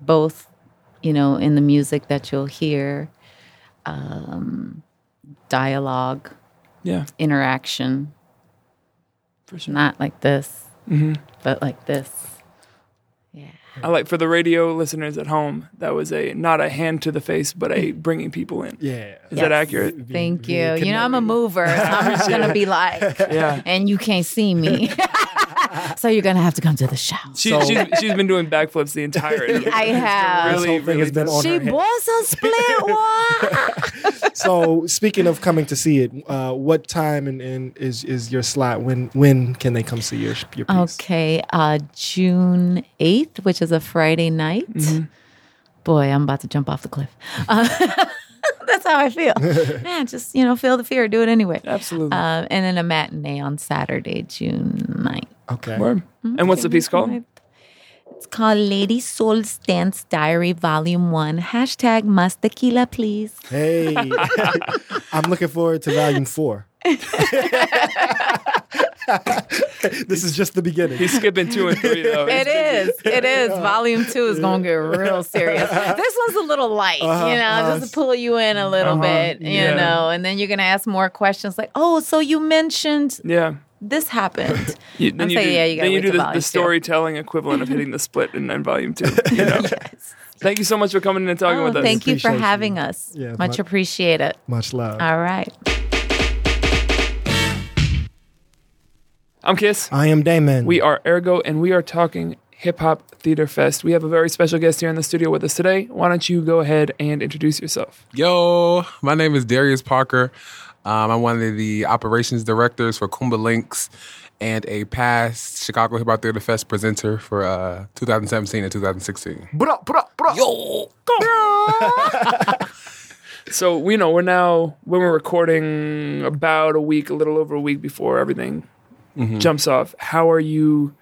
Both you know in the music that you'll hear. Um dialogue. Yeah, interaction. For sure. not like this Mm-hmm. but like this I like for the radio listeners at home, that was a not a hand to the face, but a bringing people in. Yeah. Is that accurate? Thank you. You know, I'm a mover, so I'm just gonna be like, Yeah. and you can't see me, so you're gonna have to come to the show. She, So- she's, she's been doing backflips the entire interview. I have. This Really, whole thing has really been on She was a split one. So speaking of coming to see it, uh, what time and, and is is your slot? When when can they come see your your piece? okay, uh, June eighth, which is a Friday night. Boy, I'm about to jump off the cliff. Uh, that's how I feel. Man, just you know, feel the fear, do it anyway. Absolutely. Uh, and then a matinee on Saturday, June 9th. Okay. Word. Mm-hmm. And what's the piece called? It's called Lady Soul's Dance Diary Volume 1. Hashtag must tequila, please. Hey, I'm looking forward to volume four. this is just the beginning. He's skipping two and three though. It is. It is. Volume 2 is going to get real serious. This one's a little light, uh-huh. you know, just to uh-huh. pull you in a little uh-huh. bit, you Yeah. know, and then you're going to ask more questions like, oh, so you mentioned Yeah. This happened. You, I'm then you saying, do, yeah, you gotta then you do the, the storytelling equivalent of hitting the split in, in volume two. You know? Thank you so much for coming in and talking Oh, with us. thank you for Appreciate you. having us. Yeah, Much my- appreciated. Much love. All right. I'm Kiss. I am Damon. We are Ergo, and we are talking Hip Hop Theater Fest. We have a very special guest here in the studio with us today. Why don't you go ahead and introduce yourself? Yo, my name is Darius Parker. Um, I'm one of the operations directors for Kuumba Lynx and a past Chicago Hip Hop Theater Fest presenter for uh, 2017 and 2016. So we know we're now when we're recording about a week, a little over a week before everything Mm-hmm. jumps off. How are you?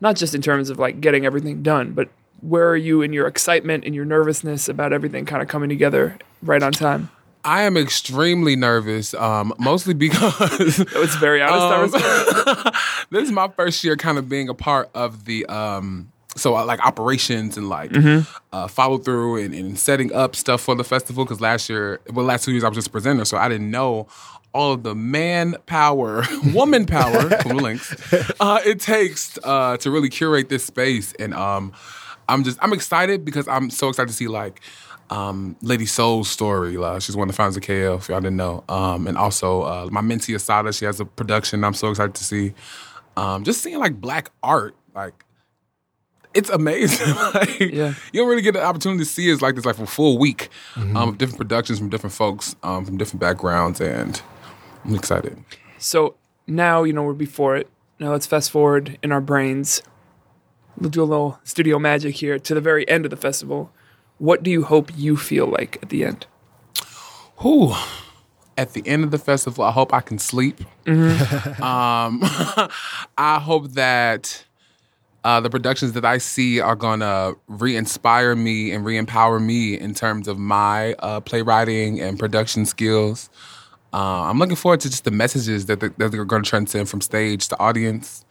Not just in terms of like getting everything done, but where are you in your excitement and your nervousness about everything kind of coming together right on time? I am extremely nervous, um, mostly because It's very honest. Um, this is my first year kind of being a part of the um so uh, like operations and like uh, follow through and, and setting up stuff for the festival because last year well last two years I was just a presenter so I didn't know all of the man power woman power links uh, it takes uh, to really curate this space and um I'm just I'm excited because I'm so excited to see like um, Lady Soul's story. Like, she's one of the founders of KL, if y'all didn't know. Um, and also uh, my mentee Assata, she has a production I'm so excited to see. Um, just seeing like black art, like it's amazing. like, Yeah. You don't really get the opportunity to see it like this, like for a full week um, of different productions from different folks, um, from different backgrounds, and I'm excited. So now you know we're before it. Now let's fast forward in our brains. We'll do a little studio magic here to the very end of the festival. What do you hope you feel like at the end? Who? At the end of the festival, I hope I can sleep. um, I hope that uh, the productions that I see are gonna re-inspire me and re-empower me in terms of my uh, playwriting and production skills. Uh, I'm looking forward to just the messages that, that they're going to transcend from stage to audience.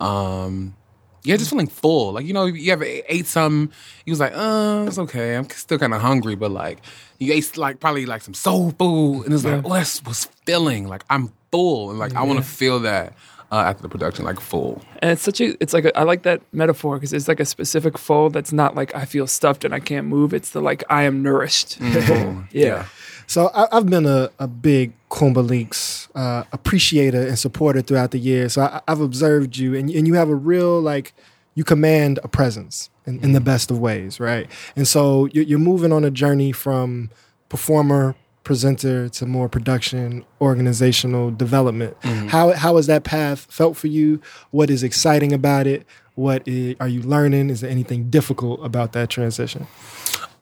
Um, yeah, just feeling full. Like you know, you ever ate something, you was like, "Uh, it's okay. I'm still kind of hungry," but like you ate like probably like some soul food, and it's like, "Oh, that's was filling." Like I'm full, and like I want to feel that uh, after the production, like full. And it's such a, it's like a, I like that metaphor because it's like a specific fold that's not like I feel stuffed and I can't move. It's the like I am nourished. Mm-hmm. yeah. So I, I've been a, a big Kuumba Lynx uh, appreciator and supporter throughout the years. So I, I've observed you, and, and you have a real like you command a presence in, in the best of ways, right? And so you're, you're moving on a journey from performer, presenter to more production, organizational development. How how has that path felt for you? What is exciting about it? What are you learning? Is there anything difficult about that transition?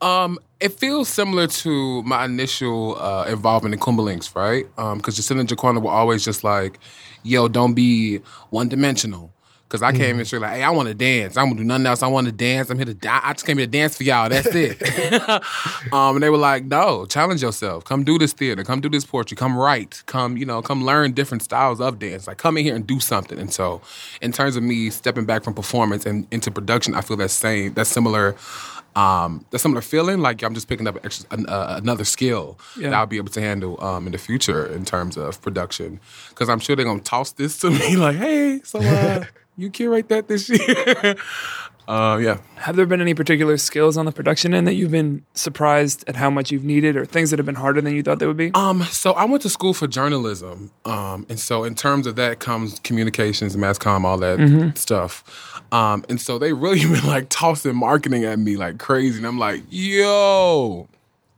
Um, it feels similar to my initial uh, involvement in Kuumba Lynx, right? Because Jacinda and Jaquanda were always just like, "Yo, don't be one dimensional." Because I came in straight like, "Hey, I want to dance. I don't do nothing else. I want to dance. I'm here to die. I just came here to dance for y'all. That's it." um, and they were like, "No, challenge yourself. Come do this theater. Come do this poetry. Come write. Come, you know, come learn different styles of dance. Like, come in here and do something." And so, in terms of me stepping back from performance and into production, I feel that same, that similar um, that similar feeling. Like I'm just picking up extra, an, uh, another skill that I'll be able to handle um, in the future in terms of production. Because I'm sure they're gonna toss this to me like, "Hey, so uh, you curate that this year?" Uh, yeah. Have there been any particular skills on the production end that you've been surprised at how much you've needed, or things that have been harder than you thought they would be? Um, so I went to school for journalism, um, and so in terms of that comes communications, mass comm, all that stuff. Um, and so they really been like tossing marketing at me like crazy, and I'm like, yo.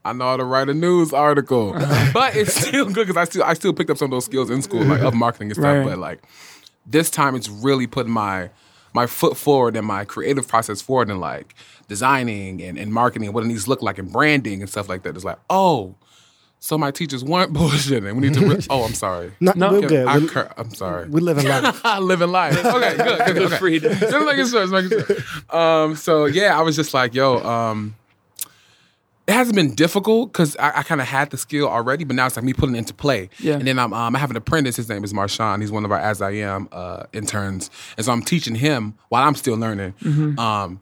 I know how to write a news article, but it's still good because I still I still picked up some of those skills in school, like of marketing and stuff. Right. But like this time, it's really putting my my foot forward and my creative process forward and like designing and, and marketing and what it needs to look like and branding and stuff like that. It's like, oh, so my teachers weren't bullshitting. We need to. Re- oh, I'm sorry. No, No. we're good. I We're, cur- I'm sorry. We live in life. living life. Okay, good, good, good. Okay. freedom. Just making sure, just making sure. Um, so yeah, I was just like, yo, um, it hasn't been difficult because I, I kind of had the skill already, but now it's like me putting it into play. Yeah. And then I'm, um, I have an apprentice. His name is Marshawn. He's one of our As I Am uh, interns, and so I'm teaching him while I'm still learning. Mm-hmm. Um,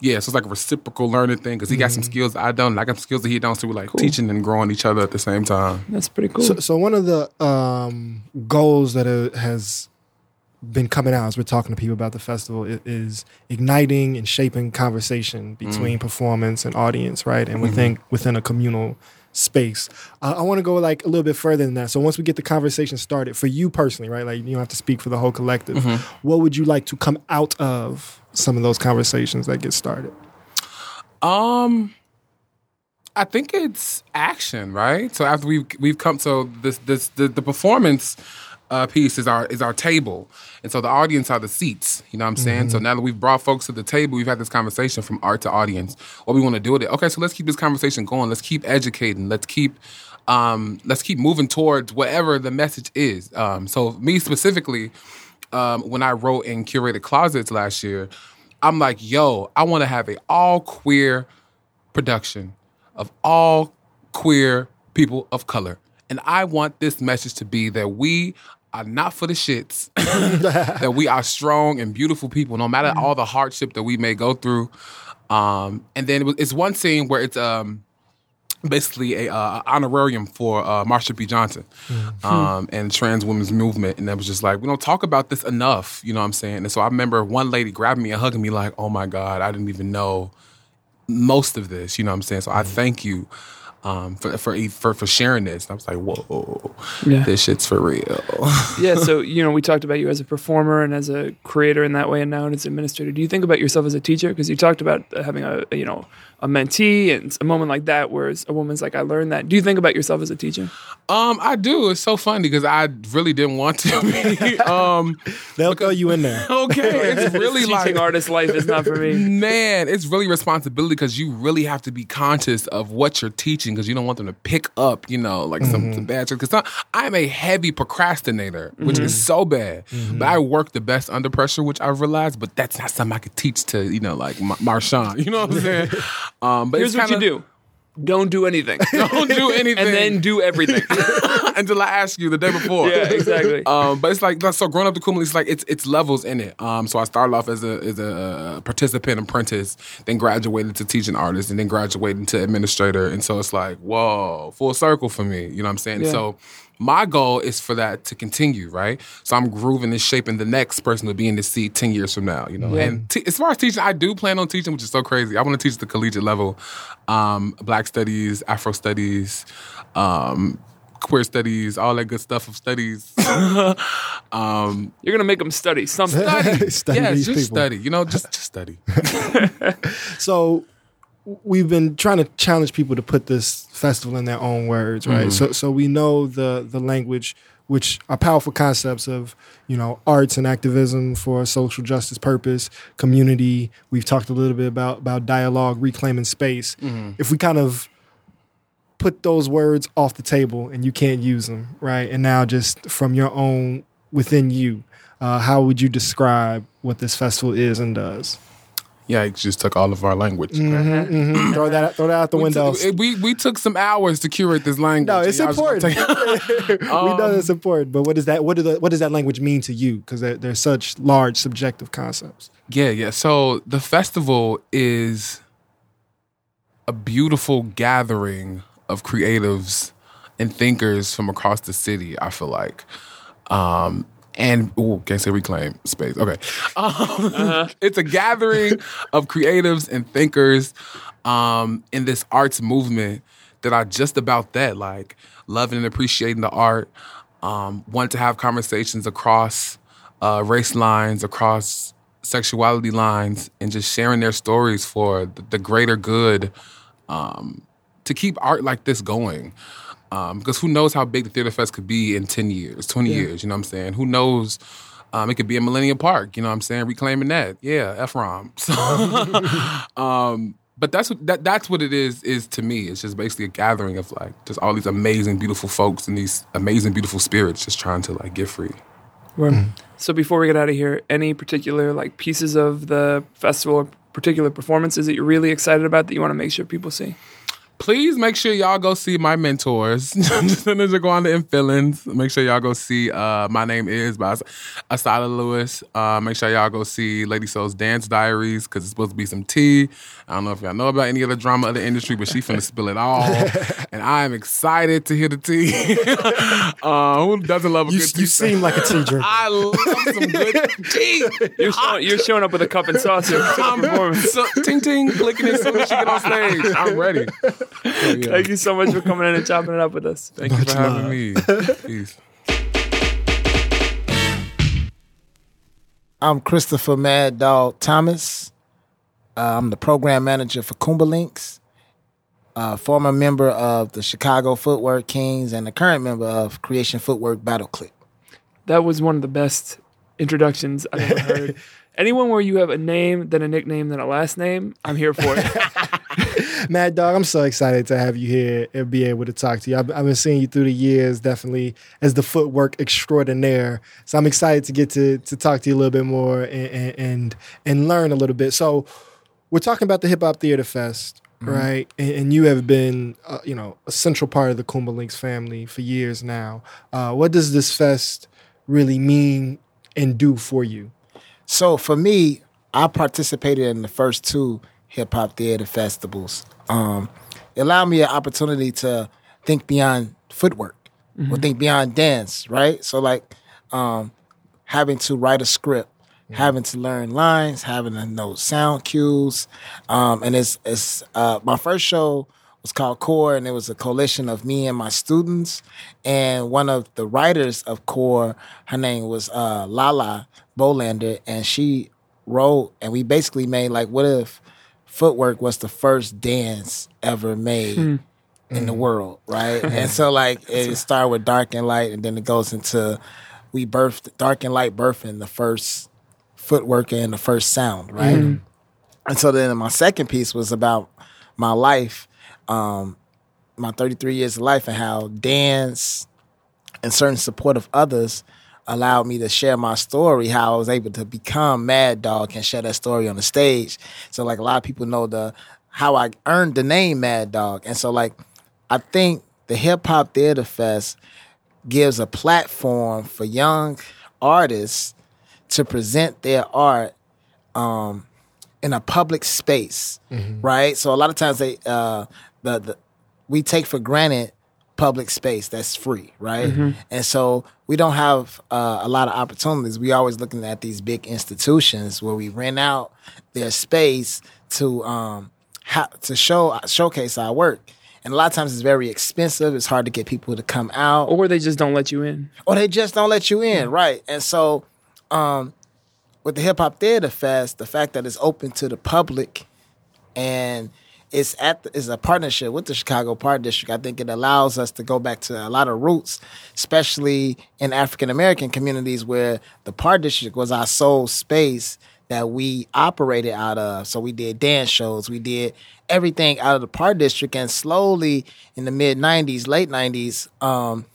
yeah, so it's like a reciprocal learning thing because he got some skills I don't, and I got some skills that he don't. So we're like teaching and growing each other at the same time. That's pretty cool. So, so one of the um, goals that uh, has been coming out as we're talking to people about the festival is igniting and shaping conversation between performance and audience, right? And within within a communal space. Uh, I want to go like a little bit further than that. So once we get the conversation started, for you personally, right? Like you don't have to speak for the whole collective. What would you like to come out of some of those conversations that get started? Um, I think it's action, right? So after we've we've come, so this this the, the performance uh, piece is our is our table, and so the audience are the seats. You know what I'm saying? So now that we've brought folks to the table, we've had this conversation from art to audience. What we want to do with it? Okay, so let's keep this conversation going. Let's keep educating. Let's keep um, let's keep moving towards whatever the message is. Um, so me specifically, um, when I wrote in curated closets last year, I'm like, yo, I want to have a all queer production of all queer people of color. And I want this message to be that we are not for the shits, that we are strong and beautiful people, no matter all the hardship that we may go through. Um, and then it's one scene where it's um, basically a uh, honorarium for uh, Marsha P. Johnson um, and trans women's movement. And that was just like, we don't talk about this enough, you know what I'm saying? And so I remember one lady grabbing me and hugging me like, oh my God, I didn't even know most of this, you know what I'm saying? So I thank you um, for, for for for sharing this. And I was like, whoa, Yeah. this shit's for real. yeah, so you know, we talked about you as a performer and as a creator in that way, and now as an administrator. Do you think about yourself as a teacher? Because you talked about having a you know a mentee and a moment like that, where a woman's like, "I learned that." Do you think about yourself as a teacher? um, I do. It's so funny because I really didn't want to be. um, They'll throw you in there. okay, it's really Teaching like artist life is not for me. Man, it's really responsibility because you really have to be conscious of what you're teaching because you don't want them to pick up, you know, like some, some bad shit. Because I'm a heavy procrastinator, which is so bad. But I work the best under pressure, which I've realized. But that's not something I could teach to, you know, like Ma- Marshawn. You know what I'm saying? Um, but Here's it's what you kinda- do: don't do anything, Don't do anything. and then do everything. until I ask you the day before. yeah, exactly. Um, but it's like so growing up to Kumali, it's like it's it's levels in it. Um, so I started off as a as a participant apprentice, then graduated to teaching artist, and then graduated to administrator. And so it's like whoa, full circle for me. You know what I'm saying? Yeah. So my goal is for that to continue, right? So I'm grooving and shaping the next person to be in this seat ten years from now. You know, Yeah. and t- as far as teaching, I do plan on teaching, which is so crazy. I want to teach the collegiate level, um, Black studies, Afro studies. Um, Queer studies, all that good stuff of studies. um, You're gonna make them study something. study. Study yeah, these just people. study. You know, just just study. So we've been trying to challenge people to put this festival in their own words, right? So so we know the the language which are powerful concepts of, you know, arts and activism for a social justice purpose, community. We've talked a little bit about about dialogue, reclaiming space. If we kind of put those words off the table and you can't use them, right? And now just from your own within you, uh, how would you describe what this festival is and does? Yeah, it just took all of our language. Mhm. throw that throw that out the We window. took, we we took some hours to curate this language. No, it's Y'all important. take- we know Um, it's important, but what does that what do the, what does that language mean to you? Because they're, they're such large subjective concepts. Yeah, yeah. So the festival is a beautiful gathering of creatives and thinkers from across the city. I feel like, um, and oh, can't say reclaim space. Okay, um, it's a gathering of creatives and thinkers um, in this arts movement that are just about that, like loving and appreciating the art, um, want to have conversations across uh, race lines, across sexuality lines, and just sharing their stories for the, the greater good um, to keep art like this going. Um, because who knows how big the Theater Fest could be in 10 years, 20 years, you know what I'm saying? Who knows? Um, it could be a Millennium Park, you know what I'm saying? Reclaiming that. Yeah, F-ROM. So, um, but that's what that, that's what it is is to me. It's just basically a gathering of like just all these amazing, beautiful folks and these amazing, beautiful spirits just trying to like get free. Word. So before we get out of here, any particular like pieces of the festival or particular performances that you're really excited about that you want to make sure people see? Please make sure y'all go see my mentors, Senator Jaquanda and Feelings. Make sure y'all go see uh, My Name Is by Assata Lewis. Uh, make sure y'all go see Lady Soul's Dance Diaries because it's supposed to be some tea. I don't know if y'all know about any of the drama of the industry, but she finna spill it all. and I am excited to hear the tea. uh, who doesn't love a You, good tea? you seem like a tea drinker. I love some good tea. You're, showing, you're showing up with a cup and saucer to I'm performance. so, ting ting clicking as soon as she get on stage. I'm ready. So, yeah. Thank you so much for coming in and chopping it up with us. Thank you for having me. Peace. I'm Christopher Mad Dog Thomas. Uh, I'm the program manager for Kuumba Lynx, uh, former member of the Chicago Footwork Kings, and the current member of Creation Footwork Battle Clip. That was one of the best introductions I've ever heard. Anyone where you have a name, then a nickname, then a last name, I'm here for it. Mad Dog, I'm so excited to have you here and be able to talk to you. I've, I've been seeing you through the years, definitely as the footwork extraordinaire. So I'm excited to get to to talk to you a little bit more and and and, and learn a little bit. So we're talking about the Hip Hop Theater Fest, right? And, and you have been, uh, you know, a central part of the Kuumba Lynx family for years now. Uh, what does this fest really mean and do for you? So for me, I participated in the first two hip hop theater festivals. Um, it allowed me an opportunity to think beyond footwork or think beyond dance, right? So like um, having to write a script, having to learn lines, having to know sound cues, um, and it's it's uh, my first show was called Core, and it was a coalition of me and my students. And one of the writers of Core, her name was uh, Lala Bolander, and she wrote, and we basically made like, what if footwork was the first dance ever made in the world, right? and so like it started with Dark and Light, and then it goes into we birthed Dark and Light birthing the first footwork and the first sound, right? And so then my second piece was about my life, um, my 33 years of life, and how dance and certain support of others allowed me to share my story, how I was able to become Mad Dog and share that story on the stage. So like a lot of people know the how I earned the name Mad Dog. And so like I think the Hip Hop Theater Fest gives a platform for young artists to present their art um, in a public space, right? So a lot of times they uh, the, the we take for granted public space that's free, right? And so we don't have uh, a lot of opportunities. We always looking at these big institutions where we rent out their space to um, ha- to show showcase our work. And a lot of times it's very expensive. It's hard to get people to come out or they just don't let you in. or they just don't let you in, right? And so, um, with the Hip Hop Theater Fest, the fact that it's open to the public and it's at the, it's a partnership with the Chicago Park District. I think it allows us to go back to a lot of roots, especially in African American communities where the Park District was our sole space that we operated out of. So we did dance shows, we did everything out of the Park District, and slowly in the mid '90s, late '90s, um,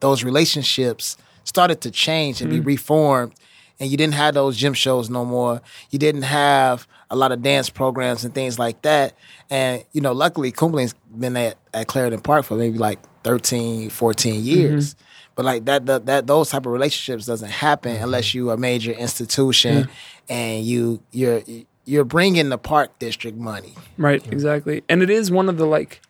those relationships started to change and be reformed and you didn't have those gym shows no more. You didn't have a lot of dance programs and things like that. And you know luckily Kumbling's been at, at Clarendon Park for maybe like 13 14 mm-hmm. years. But like that, that that those type of relationships doesn't happen mm-hmm. unless you a major institution mm-hmm. and you you're you're bringing the park district money. Right, exactly. And it is one of the like,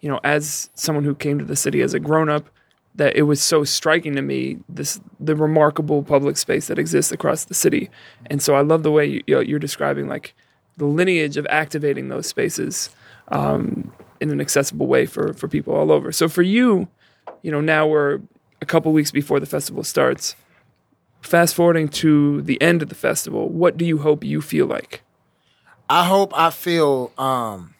you know, as someone who came to the city as a grown up, that it was so striking to me this the remarkable public space that exists across the city. And so I love the way you, you know, you're describing like the lineage of activating those spaces um, in an accessible way for for people all over. So for you, you know, now we're a couple weeks before the festival starts. Fast forwarding to the end of the festival, what do you hope you feel like? I hope I feel um,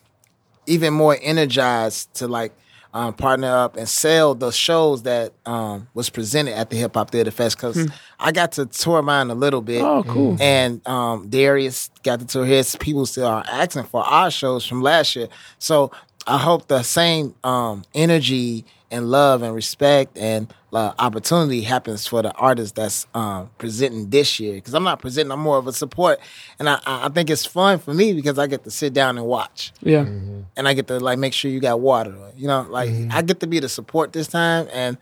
even more energized to like um, partner up and sell the shows that um, was presented at the Hip Hop Theater Fest because I got to tour mine a little bit. Oh, cool. And um, Darius got to tour his. People still are asking for our shows from last year. So I hope the same um, energy and love and respect and uh, opportunity happens for the artist that's um, presenting this year. Because I'm not presenting, I'm more of a support, and I, I I think it's fun for me because I get to sit down and watch, Yeah. and I get to like make sure you got water. You know, like I get to be the support this time, and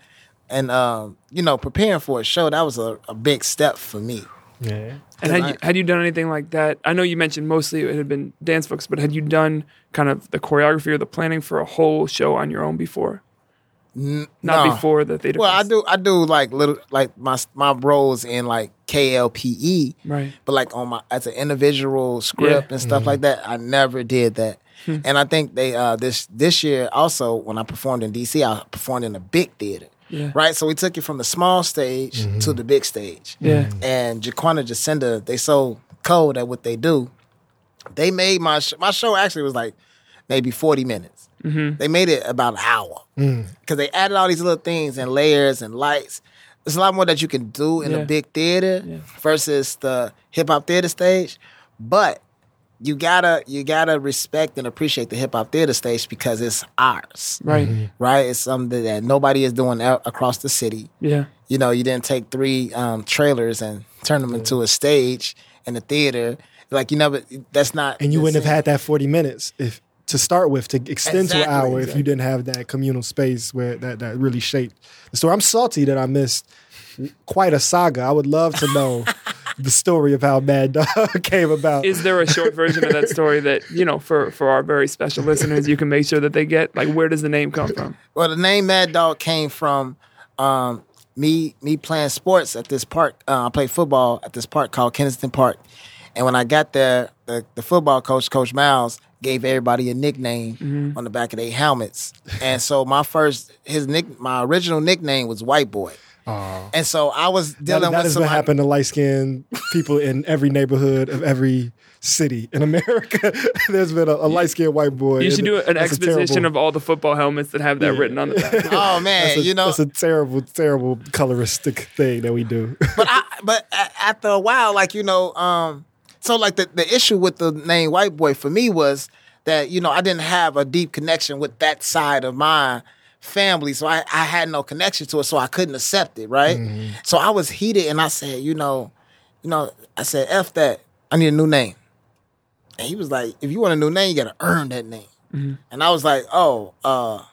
and um, you know, preparing for a show that was a, a big step for me. Yeah. And had you, had you done anything like that? I know you mentioned mostly it had been dance books, but had you done kind of the choreography or the planning for a whole show on your own before? Not no. before the theater. Well, I do I do like little like my my roles in like KLPE, Right. but like on my as an individual script and stuff like that, I never did that. Hmm. And I think they uh this this year also when I performed in DC, I performed in a big theater. Yeah. Right, so we took it from the small stage mm-hmm. to the big stage. Yeah. Mm-hmm. And Jaquanda Jacinda, they so cold at what they do. They made my sh- my show actually was like maybe forty minutes. Mm-hmm. They made it about an hour mm. because they added all these little things and layers and lights. there's a lot more that you can do in Yeah. a big theater Yeah. versus the hip hop theater stage. But you gotta you gotta respect and appreciate the hip hop theater stage because it's ours, Right. right? It's something that nobody is doing out across the city. Yeah. You know, you didn't take three um, trailers and turn them into a stage in the theater. Like you never. That's not. And you wouldn't have had that 40 minutes if to start with to extend to an Exactly, hour if you didn't have that communal space where that, that really shaped the story. I'm salty that I missed quite a saga. I would love to know the story of how Mad Dog came about. Is there a short version of that story that you know for for our very special listeners you can make sure that they get? Like, where does the name come from? Well, the name Mad Dog came from um, me me playing sports at this park. Uh, I played football at this park called Kensington Park, and when I got there, the, the football coach, Coach Miles, gave everybody a nickname on the back of their helmets. And so my first his nick my original nickname was White Boy. And so I was dealing that with is some what happened to light skinned people in every neighborhood of every city in America. There's been a, a light skinned white boy. You should do an exposition terrible- of all the football helmets that have that written on the back. Oh man, a, you know, that's a terrible, terrible coloristic thing that we do. but I, but after a while, like you know, um, so like the the issue with the name White Boy for me was that you know I didn't have a deep connection with that side of my family, so I I had no connection to it, so I couldn't accept it, right? So I was heated, and I said, you know, you know, I said, "F that, I need a new name." And he was like, "If you want a new name, you got to earn that name." And I was like, "Oh, uh."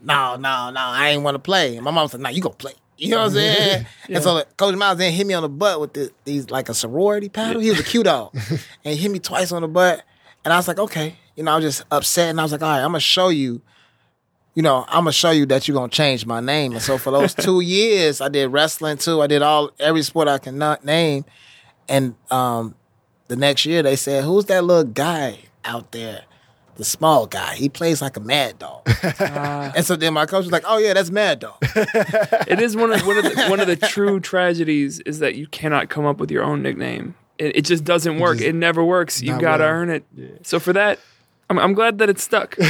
no, no, no, I ain't want to play. And my mom said, no, you gonna play. You know what I'm saying? And so Coach Miles then hit me on the butt with the, these like a sorority paddle. He was a cute dog. and he hit me twice on the butt. And I was like, okay. You know, I was just upset. And I was like, all right, I'm gonna show you, you know, I'm gonna show you that you're gonna change my name. And so for those two years, I did wrestling too. I did all every sport I can not name. And um the next year they said, Who's that little guy out there? The small guy. He plays like a mad dog. And so then my coach was like, "Oh yeah, that's Mad Dog." It is one of one of the, one of the true tragedies is that you cannot come up with your own nickname. It, it just doesn't work. it never works. You not gotta well. earn it. So for that, I'm, I'm glad that it stuck.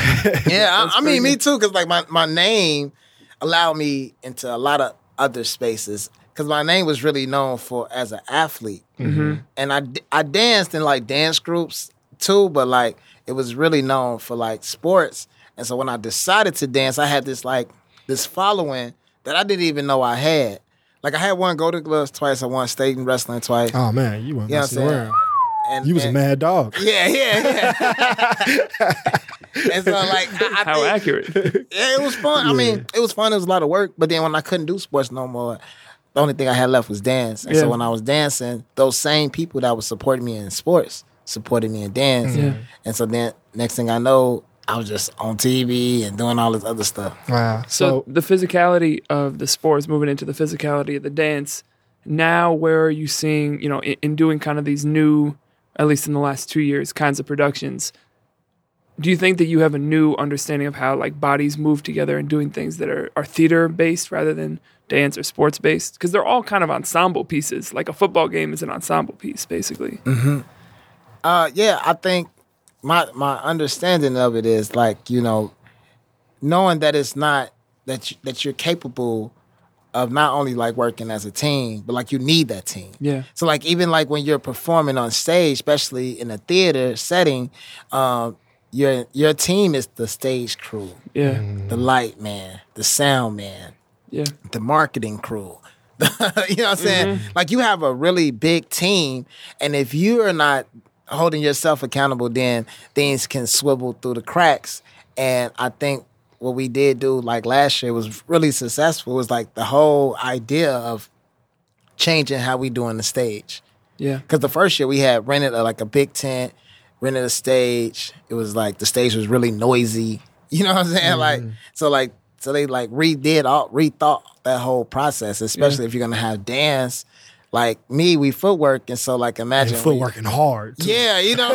Yeah, I, I mean me too, because like my my name allowed me into a lot of other spaces. Because my name was really known for as an athlete, mm-hmm. and I I danced in like dance groups too, but like it was really known for like sports. And so when I decided to dance, I had this like this following that I didn't even know I had. Like I had one Golden Gloves twice, I won state in wrestling twice. Oh man, you weren't You know I'm saying? Around. And, You was a mad dog. Yeah, yeah, yeah. and so like I, I How think, accurate. Yeah, it was fun. I mean, it was fun. It was a lot of work. But then when I couldn't do sports no more, the only thing I had left was dance. And Yeah. so when I was dancing, those same people that was supporting me in sports supported me in dance. Yeah. And so then next thing I know, I was just on TV and doing all this other stuff. Wow. So So, the physicality of the sports moving into the physicality of the dance. Now, where are you seeing, you know, in, in doing kind of these new, at least in the last two years, kinds of productions? Do you think that you have a new understanding of how like bodies move together and doing things that are, are theater based rather than dance or sports based? Because they're all kind of ensemble pieces. Like a football game is an ensemble piece, basically. Uh, yeah, I think my my understanding of it is like you know, knowing that it's not that you, that you're capable of not only like working as a team, but like you need that team. Yeah. So like even like when you're performing on stage, especially in a theater setting, um, your your team is the stage crew, Yeah. the light man, the sound man, Yeah. the marketing crew. you know what I'm saying? Like you have a really big team, and if you are not holding yourself accountable, then things can swivel through the cracks. And I think what we did do like last year was really successful. Was like the whole idea of changing how we doing the stage. Yeah. Because the first year we had rented a, like a big tent, rented a stage. It was like the stage was really noisy. You know what I'm saying? Mm-hmm. Like so, like so they like redid all rethought that whole process, especially if you're gonna have dance. Like me, we footwork, and so like imagine and we- footworking hard. too. Yeah, you know,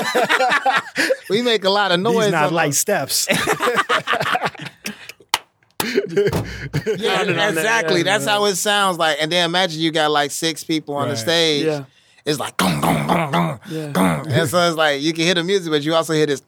we make a lot of noise. These not light steps. Yeah, Pounding that, exactly. yeah. That's how it sounds like. And then imagine you got like six people on the stage. Yeah. It's like gong, gong, gong, gong, Yeah. gong. And so it's like you can hear the music, but you also hear this.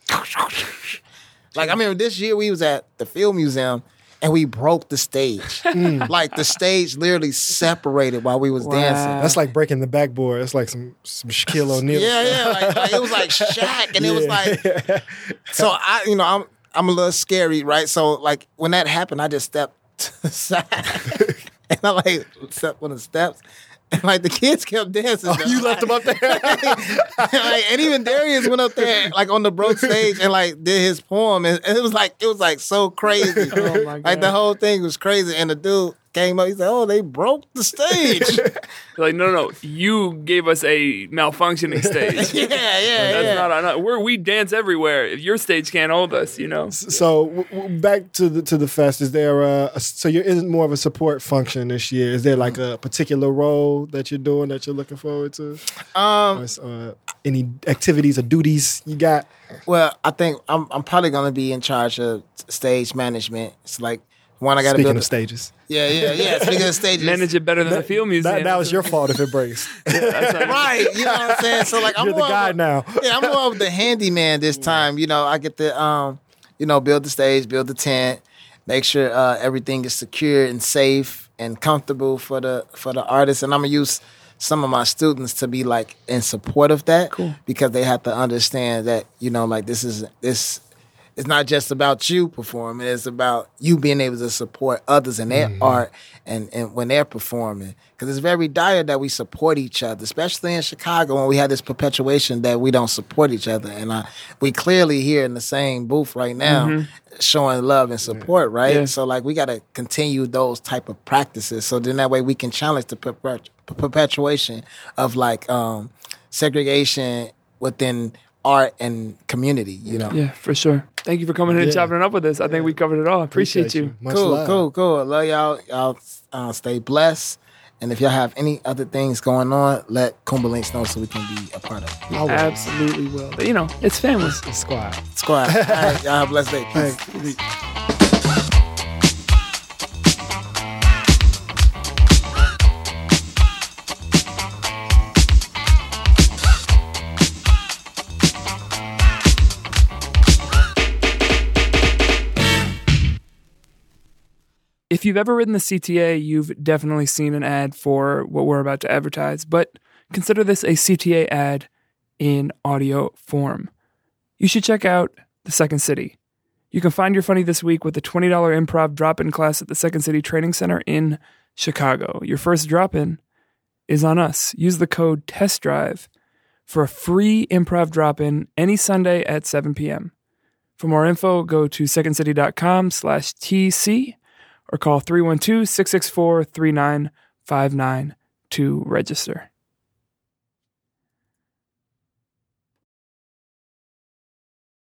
Like I remember this year we was at the Field Museum, and we broke the stage. Mm. like the stage literally separated while we was dancing. That's like breaking the backboard. That's like some some Shaquille O'Neal. Yeah, yeah. Like, like, it was like Shaq, and it was like. So I, you know, I'm I'm a little scary, right? So like when that happened, I just stepped to the side, and I like stepped on the steps. And like the kids kept dancing. Oh, you left them up there. like, and even Darius went up there like on the broke stage and like did his poem, and, and it was like it was like so crazy. Oh my Like the whole thing was crazy, and the dude came up. He said, "Oh, they broke the stage." Like, no, no, no. You gave us a malfunctioning stage. yeah, yeah, That's yeah. not on us. We're, we dance everywhere. If your stage can't hold us, you know. So w- w- back to the to the fest. Is there a, a so you're in more of a support function this year? Is there like a particular role that you're doing that you're looking forward to? um, Or uh, any activities or duties you got? Well, I think I'm I'm probably gonna be in charge of stage management. It's like one I got to Speaking build. of stages, yeah, yeah, yeah. Speaking of stages, Manage it better than the field museum. that, that was your fault if it breaks. right? You know what I'm saying? So like, I'm You're the guy of now. yeah, I'm more of the handyman this time. You know, I get to um, you know, build the stage, build the tent, make sure uh, everything is secure and safe and comfortable for the for the artists. And I'm gonna use some of my students to be like in support of that because they have to understand that you know, like this is this. It's not just about you performing; it's about you being able to support others in their art and, and when they're performing. Because it's very dire that we support each other, especially in Chicago when we have this perpetuation that we don't support each other. And uh, we clearly here in the same booth right now, showing love and support, right? Yeah. So like we got to continue those type of practices. So then that way we can challenge the perpet- perpetuation of like um, segregation within art and community. You know. Yeah, for sure. Thank you for coming in and chopping it up with us. I think we covered it all. Appreciate, you. Much cool, love. cool, cool. Love y'all. Y'all uh, stay blessed. And if y'all have any other things going on, let Kuumba Lynx know so we can be a part of it. I will. Absolutely will. But, you know, it's family. Squad. Squad. All right, y'all have a blessed day. If you've ever ridden the CTA, you've definitely seen an ad for what we're about to advertise, but consider this a CTA ad in audio form. You should check out The Second City. You can find your funny this week with a $20 improv drop in class at the Second City Training Center in Chicago. Your first drop in is on us. Use the code TEST DRIVE for a free improv drop in any Sunday at 7 p.m. For more info, go to secondcity.com slash TC or call 312 664 3959 to register.